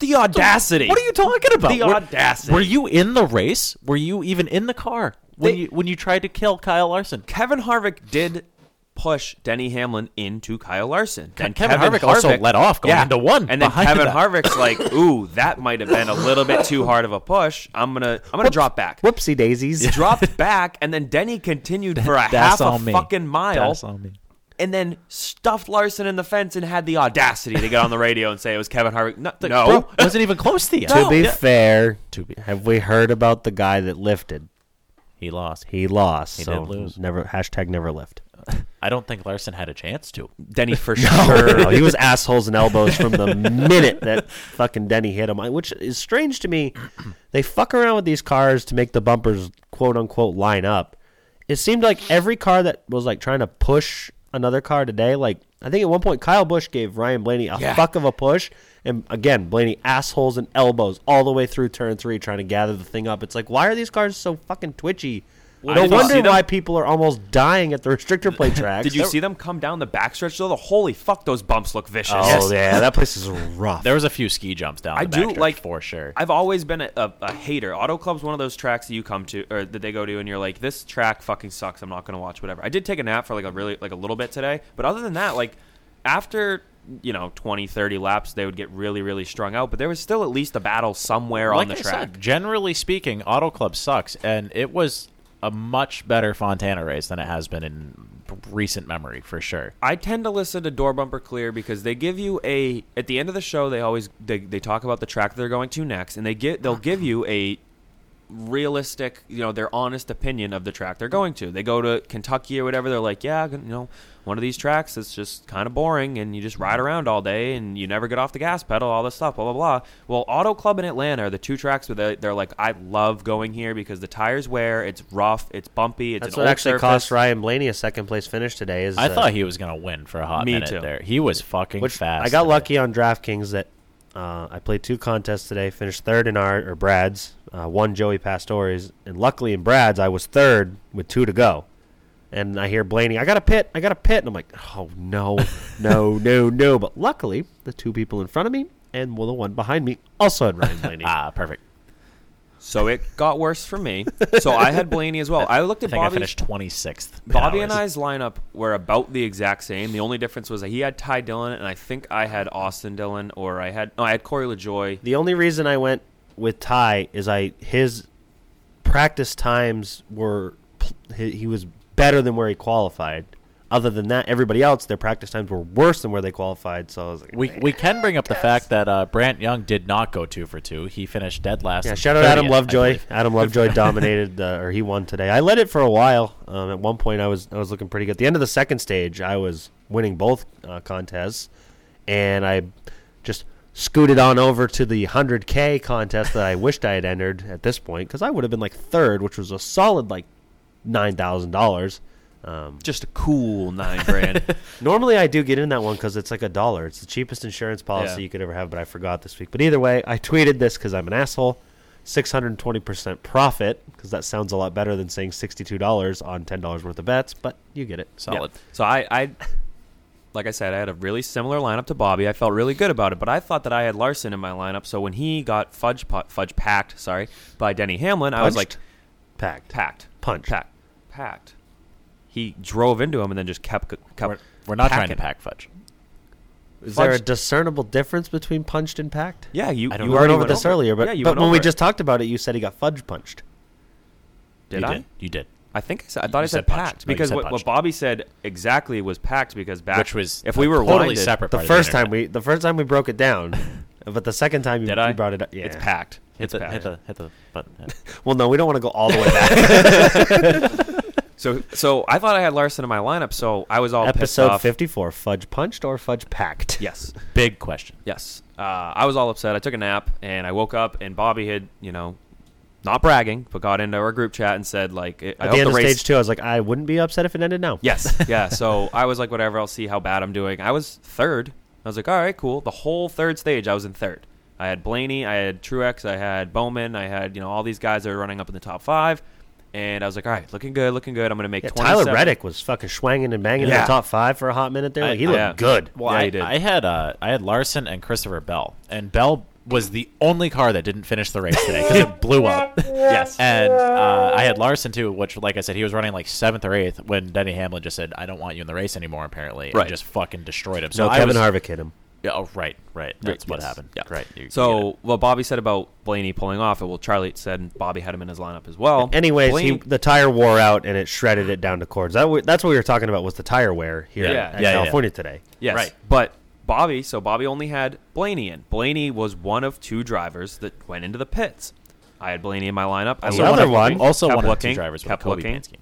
The audacity. What are you talking about? The Were- audacity. Were you in the race? Were you even in the car when They- you when you tried to kill Kyle Larson? Kevin Harvick did push Denny Hamlin into Kyle Larson. Ke- Kevin Harvick also let off going into one and then Kevin that. Harvick's like, [LAUGHS] "Ooh, that might have been a little bit too hard of a push. I'm gonna, I'm gonna drop back." Whoopsie daisies. Dropped [LAUGHS] back, and then Denny continued for a That's half a on me. fucking mile, That's on me. and then stuffed Larson in the fence and had the audacity to get on the radio and say it was Kevin Harvick. No, The- no. bro, wasn't even close to you. [LAUGHS] to be Yeah. fair, To be- have we heard about the guy that lifted? he lost. He lost. He so did lose. Never hashtag never lift. [LAUGHS] I don't think Larson had a chance to. Denny for [LAUGHS] No, sure. he was assholes and elbows from the minute that fucking Denny hit him. Which is strange to me. [CLEARS THROAT] They fuck around with these cars to make the bumpers quote unquote line up. It seemed like every car that was like trying to push another car today, like I think at one point Kyle Busch gave Ryan Blaney a Yeah. fuck of a push, and again Blaney assholes and elbows all the way through turn three trying to gather the thing up. It's like why are these cars so fucking twitchy? Well, no wonder why people are almost dying at the restrictor plate [LAUGHS] tracks. Did you see them come down the backstretch though? The holy fuck, those bumps look vicious. Oh yeah, that place is [LAUGHS] rough. There was a few ski jumps down. I the do backstretch like for sure. I've always been a, a, a hater. Auto Club's one of those tracks that you come to or that they go to, and you're like, this track fucking sucks. I'm not gonna watch whatever. I did take a nap for like a really like a little bit today, but other than that, like after you know 20 30 laps they would get really really strung out but there was still at least a battle somewhere like on the I track said, generally speaking, Auto Club sucks, and it was a much better Fontana race than it has been in recent memory for sure. I tend to listen to Door Bumper Clear because they give you a at the end of the show they always they, they talk about the track they're going to next and they get they'll ah. give you a realistic you know their honest opinion of the track they're going to they go to Kentucky or whatever they're like yeah you know one of these tracks that's just kind of boring and you just ride around all day and you never get off the gas pedal all this stuff blah blah blah well Auto Club in Atlanta are the two tracks where they, they're like I love going here because the tires wear it's rough it's bumpy it's That's an what old actually surface. cost Ryan Blaney a second place finish today. Is I uh, thought he was gonna win for a hot Me minute too. there. He was fucking which fast. I got today. lucky on DraftKings that uh, I played two contests today. Finished third in our or Brad's, uh, one Joey Pastores, and luckily in Brad's I was third with two to go. And I hear Blaney, I got a pit, I got a pit, and I'm like, oh no, [LAUGHS] no, no, no. But luckily, the two people in front of me and well, the one behind me also had Ryan Blaney. [LAUGHS] Ah, perfect. So it got worse for me. So I had Blaney as well. I looked I at think I finished twenty sixth. Bobby and I's lineup were about the exact same. The only difference was that he had Ty Dillon, and I think I had Austin Dillon, or I had no, I had Corey LaJoie. The only reason I went with Ty is I his practice times were he, he was better than where he qualified. Other than that, everybody else their practice times were worse than where they qualified. So I was like, We we can bring up the fact that uh, Brant Young did not go two for two. He finished dead last. yeah, shout out Adam 30th, Lovejoy. Adam Lovejoy [LAUGHS] dominated, uh, or he won today. I led it for a while. Um, at one point, I was I was looking pretty good. At the end of the second stage, I was winning both uh, contests, and I just scooted on over to the 100k contest that I wished I had entered at this point because I would have been like third, which was a solid like nine thousand dollars. Um, Just a cool nine grand. [LAUGHS] normally I do get in that one because it's like a dollar. It's the cheapest insurance policy Yeah. you could ever have, but I forgot this week. But either way, I tweeted this because I'm an asshole. 620% profit because that sounds a lot better than saying $62 on $10 worth of bets, but you get it. Solid. so I, I, like I said, I had a really similar lineup to Bobby. I felt really good about it, but I thought that I had Larson in my lineup. So when he got fudge fudge packed, sorry, by Denny Hamlin, I was like Punched? Packed. packed, Punched. packed, packed. He drove into him and then just kept kept. We're, we're not trying to packing. pack fudge. Is there a discernible difference between punched and packed? Yeah, you I don't you already went over went this earlier, but, yeah, you but went when we over it. just talked about it, you said he got fudge punched. did you I? did. You did. I think I said, I thought You I said said, packed No, because said what, what. Bobby said exactly was packed because back Which was if we were totally winded, separate. The part of the first time we the first time we broke it down, [LAUGHS] but the second time you, Did you I? brought it up, yeah. It's packed. Hit It's the, past. hit the hit the button. Yeah. [LAUGHS] Well, no, we don't want to go all the way back. [LAUGHS] So so I thought I had Larson in my lineup, so I was all pissed Episode 54, fudge punched or fudge packed? Yes. Big question. Yes. Uh, I was all upset. I took a nap and I woke up and Bobby had, you know, not bragging, but got into our group chat and said like, I At hope the end the of race. stage two, I was like, I wouldn't be upset if it ended now. Yes. [LAUGHS] Yeah. So I was like, whatever. I'll see how bad I'm doing. I was third. I was like, all right, cool. The whole third stage, I was in third. I had Blaney, I had Truex, I had Bowman, I had you know all these guys that are running up in the top five, and I was like, all right, looking good, looking good. I'm gonna make Yeah, 27. Tyler Reddick was fucking swanging and banging in the top five for a hot minute there. Like, he looked yeah. good. Well, Yeah, I, he did. I had uh, I had Larson and Christopher Bell, and Bell was the only car that didn't finish the race today because it blew up. [LAUGHS] Yes. And uh, I had Larson too, which, like I said, he was running like seventh or eighth when Denny Hamlin just said, "I don't want you in the race anymore." Apparently, Right. and just fucking destroyed him. So No, Kevin was, Harvick hit him. Yeah, oh, right, right. That's what yes. happened. Yeah. Right. you- you. So what Bobby said about Blaney pulling off, it well, Charlie said Bobby had him in his lineup as well. Anyways, Blaney, he, the tire wore out and it shredded it down to cords. That, that's what we were talking about was the tire wear here Yeah. at Yeah, yeah, California today. Yes. Right. But Bobby, so Bobby only had Blaney in. Blaney was one of two drivers that went into the pits. I had Blaney in my lineup. I The looked- other one- also kept one of the looking, two drivers kept looking, Penske.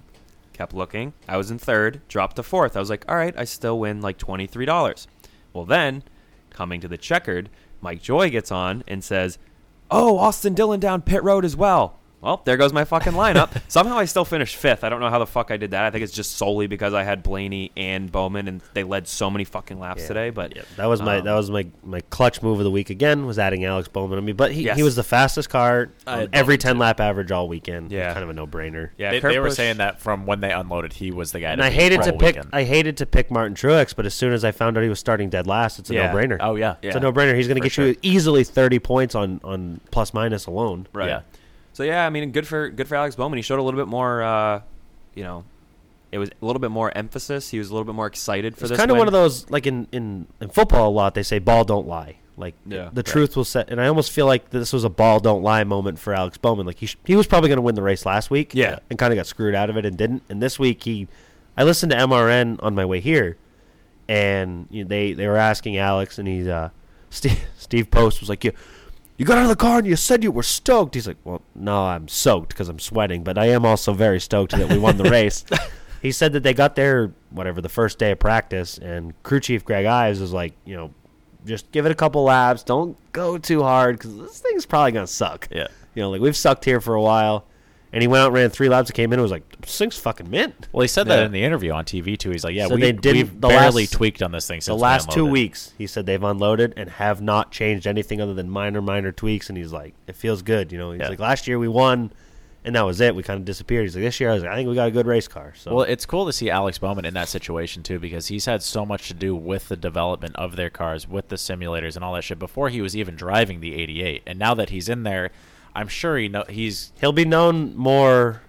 kept looking. I was in third, dropped to fourth. I was like, all right, I still win like twenty three dollars. Well, then coming to the checkered, Mike Joy gets on and says, "Oh, Austin Dillon down pit road as well." Well, there goes my fucking lineup. [LAUGHS] Somehow I still finished fifth. I don't know how the fuck I did that. I think it's just solely because I had Blaney and Bowman, and they led so many fucking laps Yeah. today. But yeah. That was my um, that was my, my clutch move of the week again was adding Alex Bowman. I mean, but he, Yes. he was the fastest car on every Bowman, ten lap average all weekend. Yeah. kind of a no brainer. yeah, They, they were Busch- saying that from when they unloaded, he was the guy. And to I hated to pick weekend. I hated to pick Martin Truex, but as soon as I found out he was starting dead last, it's a Yeah. no brainer. Oh yeah, Yeah. It's a no brainer. He's going to get sure. you easily thirty points on on plus minus alone. Right. Yeah. So yeah, I mean, good for good for Alex Bowman. He showed a little bit more, uh, you know, it was a little bit more emphasis. He was a little bit more excited for this. It's this. kind of one of those like in, in in football a lot they say ball don't lie. Like Yeah. the Right. truth will set, and I almost feel like this was a ball don't lie moment for Alex Bowman. Like he sh- he was probably going to win the race last week, Yeah. and kind of got screwed out of it and didn't. And this week he, I listened to MRN on my way here, and you know, they they were asking Alex, and he's uh, Steve [LAUGHS] Steve Post was like, you you got out of the car and you said you were stoked. He's like, well, no, I'm soaked because I'm sweating, but I am also very stoked that we won the race. [LAUGHS] he said that they got there whatever the first day of practice, and crew chief Greg Ives was like, you know, just give it a couple laps, don't go too hard because this thing's probably gonna suck. Yeah. you know, like we've sucked here for a while. And he went out and ran three laps and came in and was like, this thing's fucking mint. Well, he said that Yeah. in the interview on TV too. He's like, "Yeah, So we, they didn't- we've the barely last- tweaked on this thing since the we last two unloaded." weeks, he said they've unloaded and have not changed anything other than minor, minor tweaks. And he's like, it feels good. You know, he's Yeah. like, last year we won, and that was it. We kind of disappeared. He's like, this year I was like, I think we got a good race car. So Well, it's cool to see Alex Bowman in that situation too, because he's had so much to do with the development of their cars, with the simulators and all that shit before he was even driving the 88. And now that he's in there, I'm sure he know he's he'll be known more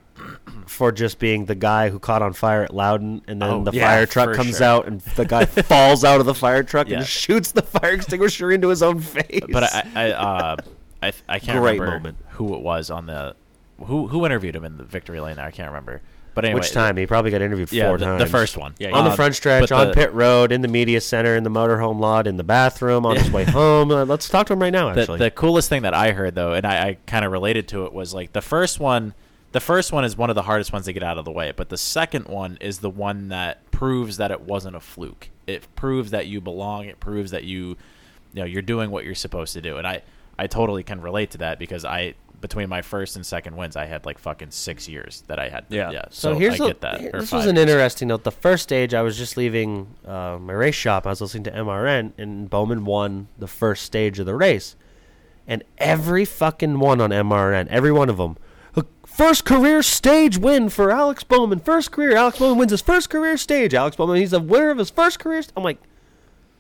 for just being the guy who caught on fire at Loudon, and then Oh, the yeah, fire truck comes sure. out, and the guy [LAUGHS] falls out of the fire truck Yeah. and shoots the fire extinguisher into his own face. but I I uh, I, I can't Great remember moment. who it was on the who who interviewed him in the victory lane there. I can't remember. But anyway, Which time? He probably got interviewed Yeah, four the- times. the first one. Yeah, on the uh, front stretch, but on pit road, in the media center, in the motorhome lot, in the bathroom, on his way [LAUGHS] home. Uh, let's talk to him right now. the, Actually, the coolest thing that I heard though, and I, I kind of related to it, was like the first one. The first one is one of the hardest ones to get out of the way, but the second one is the one that proves that it wasn't a fluke. It proves that you belong. It proves that you, you know, you're doing what you're supposed to do. And I, I totally can relate to that because I, between my first and second wins, I had like fucking six years that I had. Yeah. yeah. So, So, here's I get that. this was an years. interesting note. The first stage, I was just leaving uh, my race shop. I was listening to MRN, and Bowman won the first stage of the race, and every fucking one on MRN, every one of them, first career stage win for Alex Bowman. First career, Alex Bowman wins his first career stage. Alex Bowman, he's the winner of his first career. St-. I'm like.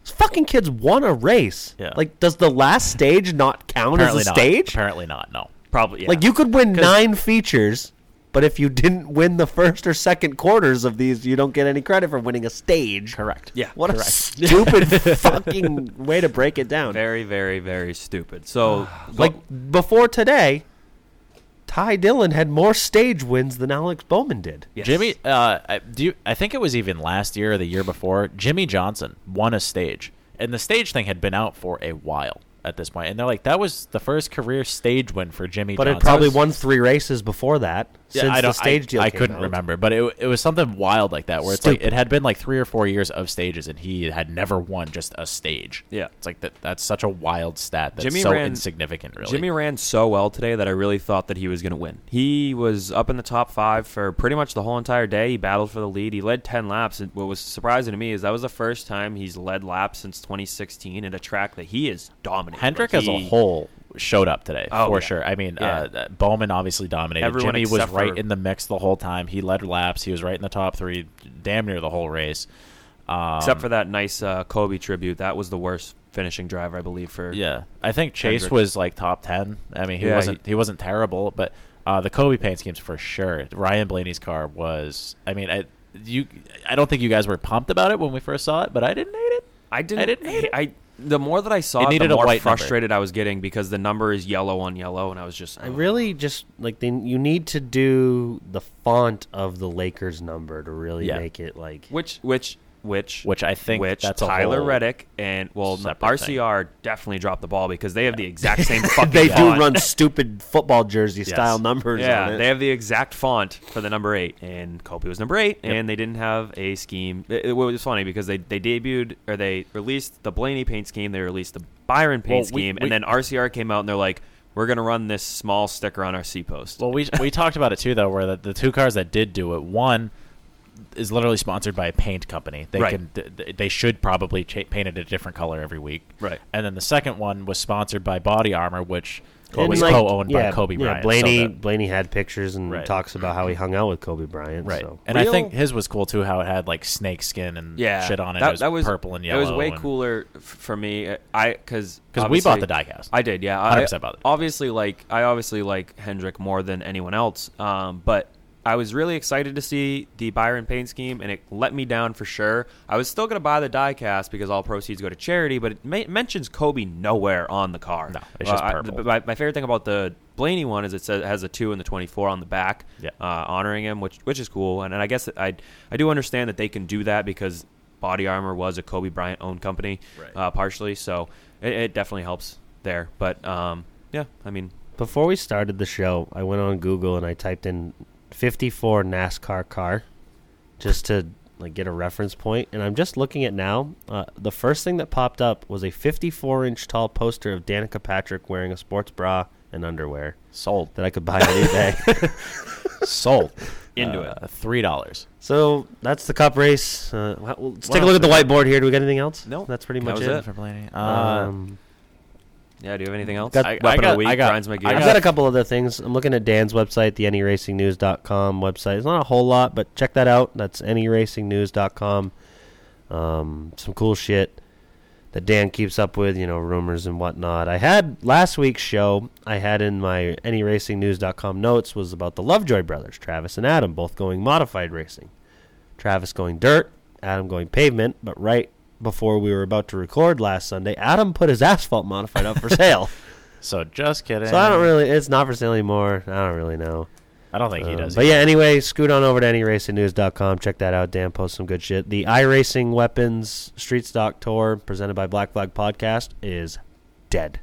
Fucking kid's won a race. Yeah. Like, does the last stage not count Apparently as a not. stage? Apparently not. No. Probably yeah. Like you could win nine features, but if you didn't win the first or second quarters of these, you don't get any credit for winning a stage. Correct. Yeah, What a stupid [LAUGHS] fucking way to break it down. very, very, very stupid. So like before today, Ty Dillon had more stage wins than Alex Bowman did. Yes. Jimmie, uh, I, do you, I think it was even last year or the year before. Jimmie Johnson won a stage, and the stage thing had been out for a while. At this point, and they're like, that was the first career stage win for Jimmie. But it Johnson. probably won three races before that. Yeah, since I don't. the stage I, deal. I couldn't out. remember, but it it was something wild like that, where it's like it had been like three or four years of stages, and he had never won just a stage. Yeah. it's like that. That's such a wild stat. That's Jimmie so ran- insignificant. Really, Jimmie ran so well today that I really thought that he was going to win. He was up in the top five for pretty much the whole entire day. He battled for the lead. He led 10 laps. And what was surprising to me is that was the first time he's led laps since 2016 at a track that he is dominating. Hendrick Like, as a whole showed up today Oh, for yeah. sure. I mean, Yeah. uh, Bowman obviously dominated. Everyone Jimmie was right in the mix the whole time. He led laps. He was right in the top three, damn near the whole race. Um, Except for that nice uh, Kobe tribute. That was the worst finishing driver, I believe, for. Yeah, I think Chase was like top ten. I mean, he Yeah, wasn't he, wasn't terrible, but uh, the Kobe paint schemes for sure. Ryan Blaney's car was. I mean, I you I don't think you guys were pumped about it when we first saw it, but I didn't hate it. I didn't. I didn't hate it. I the more that I saw It it, needed the a more white number. frustrated I was getting because the number is yellow on yellow, and I was just. I oh. really just like they, you need to do the font of the Lakers number to really Yeah. make it like Which which which Which I think which that's Tyler Reddick and well RCR definitely dropped the ball because they have the exact same [LAUGHS] fucking they font. do run stupid football jersey Yes. style numbers. Yeah, on it. they have the exact font for the number eight, and Kobe was number eight, and they didn't have a scheme. It, it was funny because they, they debuted or they released the Blaney paint scheme, they released the Byron paint Well, we- scheme, we- and then RCR came out and they're like, "We're gonna run this small sticker on our C post." Well, we we talked about it too, though, where the, the two cars that did do it, one is literally sponsored by a paint company. They Right. can th- they should probably cha- paint it a different color every week. Right. And then the second one was sponsored by BodyArmor, which And, was like, co-owned yeah, by Kobe yeah, Bryant. so Blaney that- Blaney had pictures and Right. talks about how he hung out with Kobe Bryant. Right. So. And I think his was cool too. How it had like snake skin and yeah, shit on it. That, it was, that was purple and yellow. It was way and- cooler f- for me. I because because we bought the diecast. I did, yeah. 100% I, bought it. Obviously, like I obviously like Hendrick more than anyone else. Um, but I was really excited to see the Byron paint scheme, and it let me down for sure. I was still gonna buy the diecast because all proceeds go to charity, but it ma- mentions Kobe nowhere on the car. No, it's just I- the- my, my favorite thing about the Blaney one is it says it has a two and the twenty four on the back, Yeah. uh, honoring him, which which is cool. And, and I guess I I do understand that they can do that because BodyArmor was a Kobe Bryant owned company, Right. uh, partially. So it, it definitely helps there. But um, yeah, I mean, Before we started the show, I went on Google and I typed in 54 NASCAR car just to like get a reference point. And I'm just looking at now. Uh, the first thing that popped up was a 54 inch tall poster of Danica Patrick wearing a sports bra and underwear sold. that I could buy any day. [LAUGHS] Sold. Into Uh, Three dollars. so that's the cup race. Uh, well, let's What take a look at the whiteboard here. Do we got anything else? No, that's pretty that much was it. it. for Blaney. Uh, Um, yeah. Do you have anything else? Got- I- Weapon I of got- the week I got- grinds my gears. I've got- got a couple other things. I'm looking at Dan's website, the AnyRacingNews.com website. It's not a whole lot, but check that out. That's AnyRacingNews.com. Um, some cool shit that Dan keeps up with, you know, rumors and whatnot. I had last week's show. I had in my AnyRacingNews.com notes was about the Lovejoy brothers, Travis and Adam, both going modified racing. Travis going dirt, Adam going pavement. But right before we were about to record last Sunday, Adam put his asphalt modified up for sale. [LAUGHS] So just kidding. So I don't really. It's not for sale anymore. I don't really know. I don't think he Um, does. but either. yeah, anyway, scoot on over to anyracingnews.com. Check that out. Dan posts some good shit. The iRacing Weapons Street Stock Tour presented by Black Flag Podcast is dead.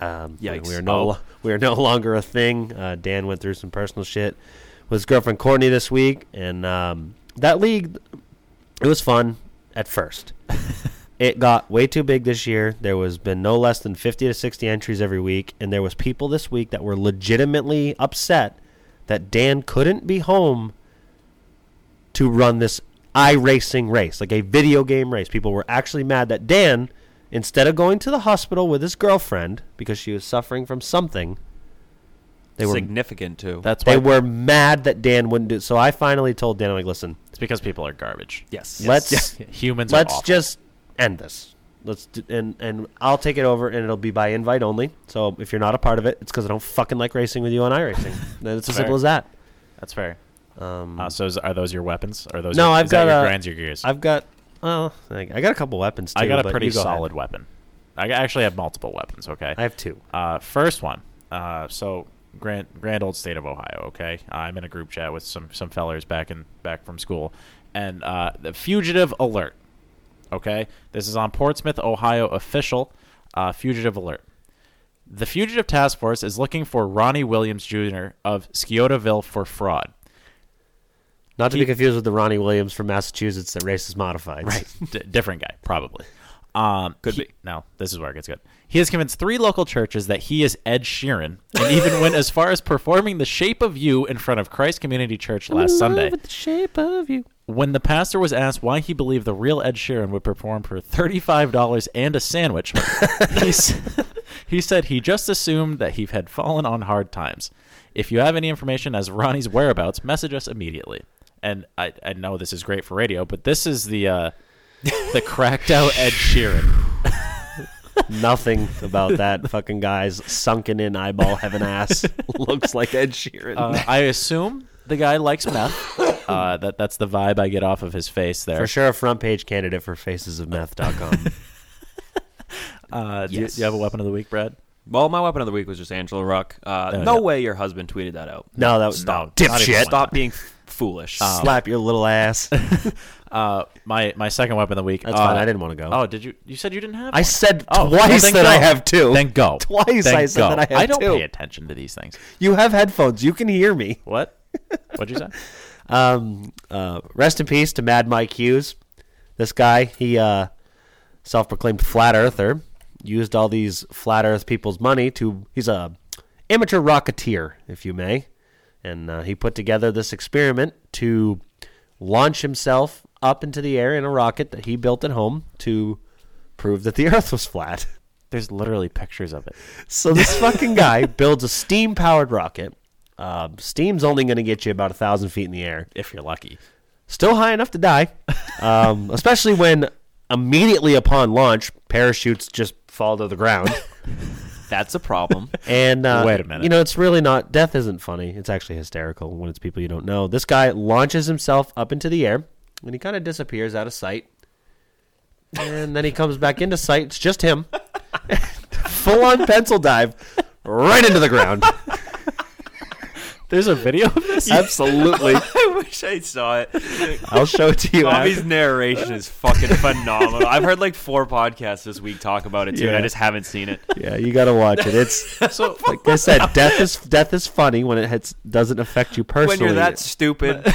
Um, we- Yikes. We are no, Oh. we are no longer a thing. Uh, Dan went through some personal shit with his girlfriend Courtney this week, and um, that league, it was fun at first. it got way too big this year. There was been no less than 50 to 60 entries every week, and there was people this week that were legitimately upset that Dan couldn't be home to run this iRacing race, like a video game race. People were actually mad that Dan, instead of going to the hospital with his girlfriend because she was suffering from something, they were significant too. That's why they why were mad that Dan wouldn't do. it. So I finally told Dan, I'm like, listen, it's because people are garbage. yes. let's Humans. let's awful. just end this. Let's do, and and I'll take it over, and it'll be by invite only. So if you're not a part of it, it's because I don't fucking like racing with you on iRacing. [LAUGHS] Then it's as Fair. simple as that. That's fair. Um, Uh, so is, are those your weapons? Are those No, your, I've is that got your a- grinds, your gears? I've got well, I I got a couple weapons. Too, I got a pretty you go ahead. solid weapon. I actually have multiple weapons. Okay. I have two. Uh, first one. Uh, so grand grand old state of Ohio. Okay, I'm in a group chat with some some fellers back in back from school, and uh, the fugitive alert. Okay, this is on Portsmouth, Ohio official. Uh, fugitive alert. The fugitive task force is looking for Ronnie Williams Jr. of Sciotoville for fraud. Not to He- be confused with the Ronnie Williams from Massachusetts that race is modified. Right. D- different guy, probably. Um, Could he- be. No, this is where it gets good. He has convinced three local churches that he is Ed Sheeran, and even went as far as performing "The Shape of You" in front of Christ Community Church last Sunday. the shape of you. When the pastor was asked why he believed the real Ed Sheeran would perform for thirty-five dollars and a sandwich, [LAUGHS] he, s- he said he just assumed that he had fallen on hard times. If you have any information as Ronnie's whereabouts, message us immediately. And I, I know this is great for radio, but this is the uh, the cracked out Ed Sheeran. Nothing about [LAUGHS] that fucking guy's sunken in eyeball heaven ass [LAUGHS] looks like Ed Sheeran. Uh, I assume the guy likes meth. [LAUGHS] Uh, that that's the vibe I get off of his face there. For sure, a front page candidate for facesofmeth.com. Uh, do, you, Yes. do you have a weapon of the week, Brad? Well, my weapon of the week was just Angela Ruck. Uh, Oh, no yeah. way your husband tweeted that out. no, that was Stop. no, dipshit. Stop being foolish. Slap your little ass. [LAUGHS] Uh, my my second weapon of the week. uh, fine. I didn't want to go. Oh, did you? You said you didn't have. I one. said Oh, twice well, that I have two. Then go. [LAUGHS] Twice Then I said go. that I have I don't two. pay attention to these things. You have headphones. You can hear me. What? [LAUGHS] What'd you say? Um, uh, rest in peace to Mad Mike Hughes. This guy, he uh, self-proclaimed flat earther, used all these flat Earth people's money to. He's a amateur rocketeer, if you may, and uh, he put together this experiment to launch himself up into the air in a rocket that he built at home to prove that the [LAUGHS] Earth was flat. There's literally pictures of it. So this fucking guy [LAUGHS] builds a steam-powered rocket. Uh, steam's only going to get you about a thousand feet in the air. If you're lucky. Still high enough to die, um, [LAUGHS] especially when immediately upon launch, parachutes just fall to the ground. That's a problem. [LAUGHS] And uh, Wait a minute. You know, it's really not. Death isn't funny. It's actually hysterical when it's people you don't know. This guy launches himself up into the air, and he kind of disappears out of sight. And then he comes back into sight. It's just him, [LAUGHS] full on pencil dive, right into the ground. There's a video of this. [LAUGHS] Absolutely. [LAUGHS] I wish I saw it. I'll show it to you. Bobby's after. narration is fucking phenomenal. I've heard like four podcasts this week talk about it too, and I just haven't seen it. Yeah, you gotta watch it. It's [LAUGHS] so like I said, death is death is funny when it hits, doesn't affect you personally. When you're that stupid,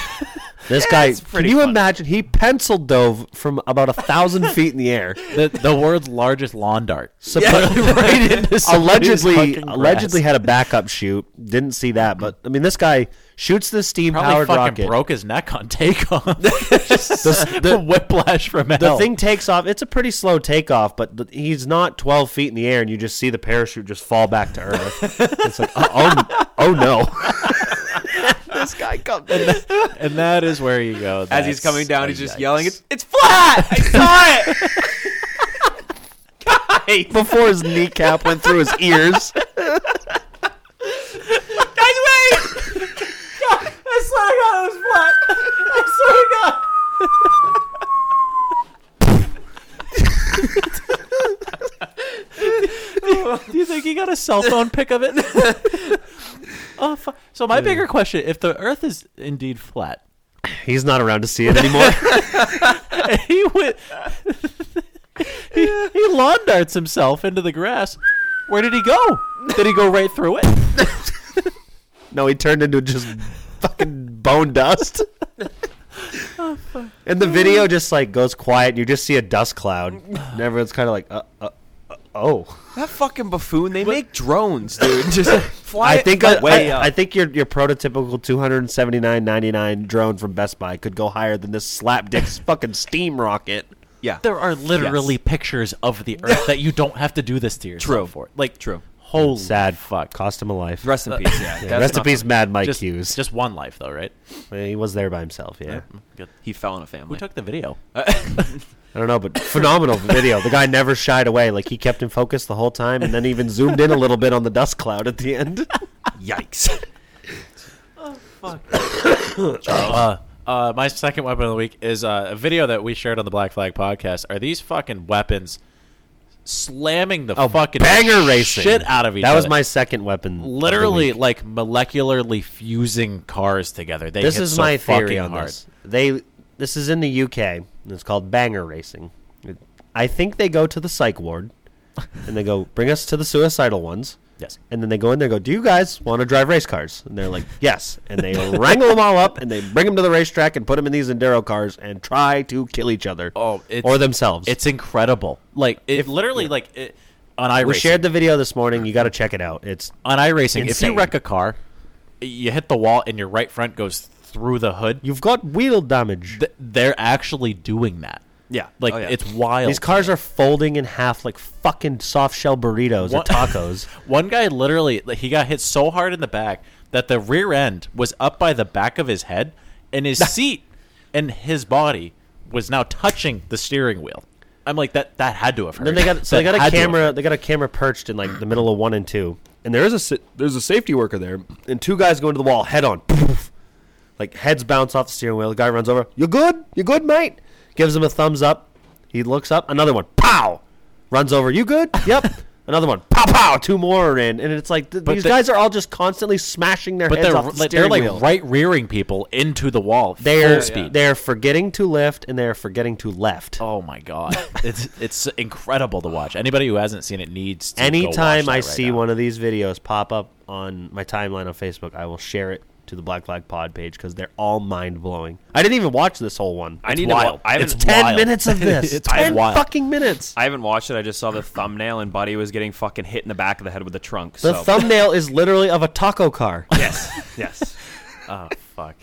this guy, it's can pretty you funny. imagine? He pencil dove from about a thousand [LAUGHS] feet in the air. the the world's largest lawn dart. [LAUGHS] Suppo- right [LAUGHS] into somebody's allegedly, fucking allegedly had a backup shoot. Didn't see that, but I mean, this guy shoots this steam Probably powered fucking rocket. broke his neck on takeoff. The, the whiplash from hell. the thing takes off. It's a pretty slow takeoff, but the, he's not 12 feet in the air, and you just see the parachute just fall back to earth. it's like, oh, oh, oh no. This guy comes. and that is where you go. as he's coming down, he's just yikes. yelling, "It's it's flat! I saw [LAUGHS] it, guys! Before his kneecap went through his ears. Guys, wait! I swear to God, it was flat. I swear to God. Do you think he got a cell phone pic of it? [LAUGHS] oh, fu- so my bigger question: If the Earth is indeed flat, He's not around to see it anymore. [LAUGHS] [LAUGHS] he went. [LAUGHS] he, he lawn darts himself into the grass. Where did he go? Did he go right through it? no, he turned into just fucking bone dust. and the video just like goes quiet, and you just see a dust cloud, [SIGHS] and everyone's kind of like, uh, uh, uh, "Oh." That fucking buffoon. They make drones, dude. [LAUGHS] Just [LAUGHS] fly I it think the I, way I, up. I think your your prototypical two hundred seventy nine ninety nine drone from Best Buy could go higher than this slapdick [LAUGHS] fucking steam rocket. yeah, There are literally Yes. pictures of the Earth that you don't have to do this to yourself True. for. Like True. Holy Sad fuck. Cost him a life. Rest in uh, peace. Yeah, Yeah, that's rest in not peace. Mad Mike just, Hughes. just one life though, right? Yeah, he was there by himself. Yeah. Good. He fell in a Who family. took the video? I don't know, but phenomenal [LAUGHS] video. The guy never shied away. Like he kept in focus the whole time, and then even zoomed in a little bit on the dust cloud at the end. [LAUGHS] Yikes! [COUGHS] Uh, uh, my second weapon of the week is uh, a video that we shared on the Black Flag podcast. Are these fucking weapons slamming the fucking Oh, banger racing shit out of each That other? was my second weapon. literally like molecularly fusing cars together. They this hit is so my theory fucking on hard. this. They this is in the UK. And It's called banger racing. It- I think they go to the psych ward [LAUGHS] and they go, "Bring us to the suicidal ones." Yes. And then they go in there, and go, "Do you guys want to drive race cars?" And they're like, "Yes." And they [LAUGHS] wrangle them all up, and they bring them to the racetrack and put them in these enduro cars and try to kill each other. Oh, it's, or themselves. It's incredible. Like it literally like it, on iRacing. we shared the video this morning. You got to check it out. It's on iRacing. If you wreck a car, you hit the wall and your right front goes through the hood. You've got wheel damage. Th- they're actually doing that. Yeah. Oh, like Oh, yeah. it's wild. These cars are folding in half like fucking soft shell burritos or [LAUGHS] tacos. One guy literally like, he got hit so hard in the back that the rear end was up by the back of his head and his [LAUGHS] seat and his body was now touching the steering wheel. I'm like that that had to have hurt. then they got so they got a had to have camera. They got a camera perched in like the middle of one and two, and there is a there's a safety worker there, and two guys go into the wall head on, [LAUGHS] like heads bounce off the steering wheel. The guy runs over. You good? You good, mate? Gives him a thumbs up. He looks up. Another one. Pow! Runs over. You good? [LAUGHS] Yep. Another one. Pow pow. Two more are in, and it's like th- But these the- guys are all just constantly smashing their but heads they're off the like, they're steering like wheel. right rearing people into the wall. They're full speed. they're forgetting to lift and they're forgetting to left. Oh my god, [LAUGHS] it's it's incredible to watch. Anybody who hasn't seen it needs to. go Anytime watch I right see now. one of these videos pop up on my timeline on Facebook, I will share it to the Black Flag Pod page because they're all mind blowing. I didn't even watch this whole one. I It's need to wa- wild. I it's haven't- ten wild. minutes of [LAUGHS] this. It's ten wild. fucking minutes. I haven't watched it. I just saw the thumbnail, and Buddy was getting fucking hit in the back of the head with a trunk. The so. thumbnail is literally of a taco car. [LAUGHS] yes, yes. oh [LAUGHS] fuck.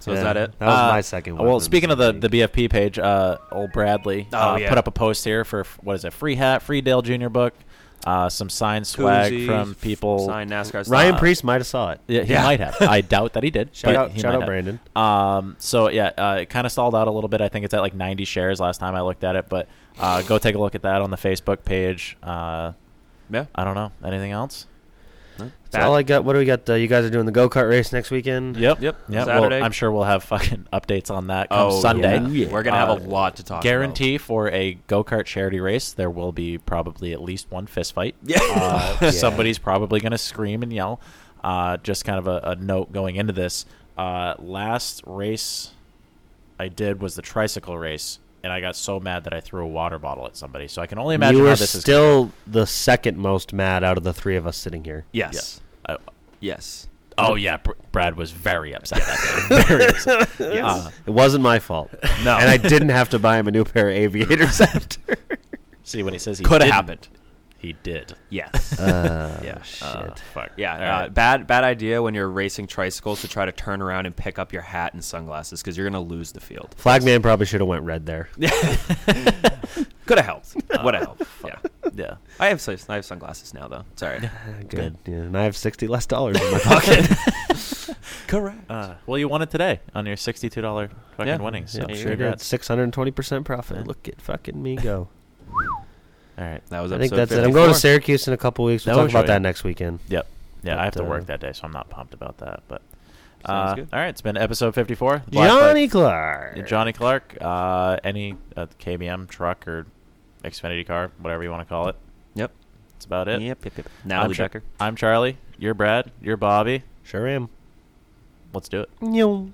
So is that it? That was Uh, my second one. Well, speaking of the the BFP page, uh, old Bradley Oh, uh, yeah. put up a post here for what is it? Free hat, free Dale Jr. book, uh, some signed swag Koozie, from people. Signed NASCAR. stuff. Ryan Priest might have saw it. Yeah, he might have. I [LAUGHS] doubt that he did. Shout out- he shout out have. Brandon. Um, so yeah, uh, it kind of stalled out a little bit. I think it's at like 90 shares last time I looked at it, but uh, go take a look at that on the Facebook page. Uh, Yeah. I don't know anything else. That's all I got. What do we got? Uh, you guys are doing the go kart race next weekend. Yep. Yep. Yeah. Saturday. Well, I'm sure we'll have fucking [LAUGHS] updates on that come Oh, Sunday. yeah. We're gonna have Uh, a lot to talk. About. Guarantee for a go kart charity race, there will be probably at least one fist fight. [LAUGHS] Yeah. Uh, [LAUGHS] Somebody's probably going to scream and yell. Uh, just kind of a, a note going into this. Uh, last race I did was the tricycle race, and I got so mad that I threw a water bottle at somebody. So I can only imagine you how were this is. still the second most mad out of the three of us sitting here. Yes. Uh, Yes. oh yeah, Br- Brad was very upset that day. [LAUGHS] Very upset. Yes. Uh, It wasn't my fault. No. and I didn't have to buy him a new pair of aviators [LAUGHS] after. see when he says he Could have happened. He did. Yes. [LAUGHS] Uh, yeah. shit. Uh, fuck. Yeah, uh, right. bad bad idea when you're racing tricycles to try to turn around and pick up your hat and sunglasses because you're gonna lose the field. Flagman probably should have went red there. [LAUGHS] Could have helped. Would have helped. Yeah, Yeah. I have I have sunglasses now though. Sorry. [LAUGHS] Good. Yeah, and I have sixty less dollars in my pocket. Correct. Uh, well, you won it today on your sixty-two dollar fucking Yeah. winnings. So Yep, sure did. congrats. Six hundred and twenty percent profit. Look at fucking me go. All right. That was. I think episode that's it. I'm going to Syracuse in a couple weeks. We'll That talk about right. that next weekend. Yep. Yeah, But, I have to uh, work that day, so I'm not pumped about that. But Sounds uh, good. all right, it's been episode 54. Johnny Flag- Clark. Johnny Clark. Uh, any uh, KBM truck or Xfinity car, whatever you want to call it. Yep. That's about it. Yep. Yep. Yep. I'm, Natalie Char- I'm Charlie. You're Brad. You're Bobby. Sure am. Let's do it. Nyong.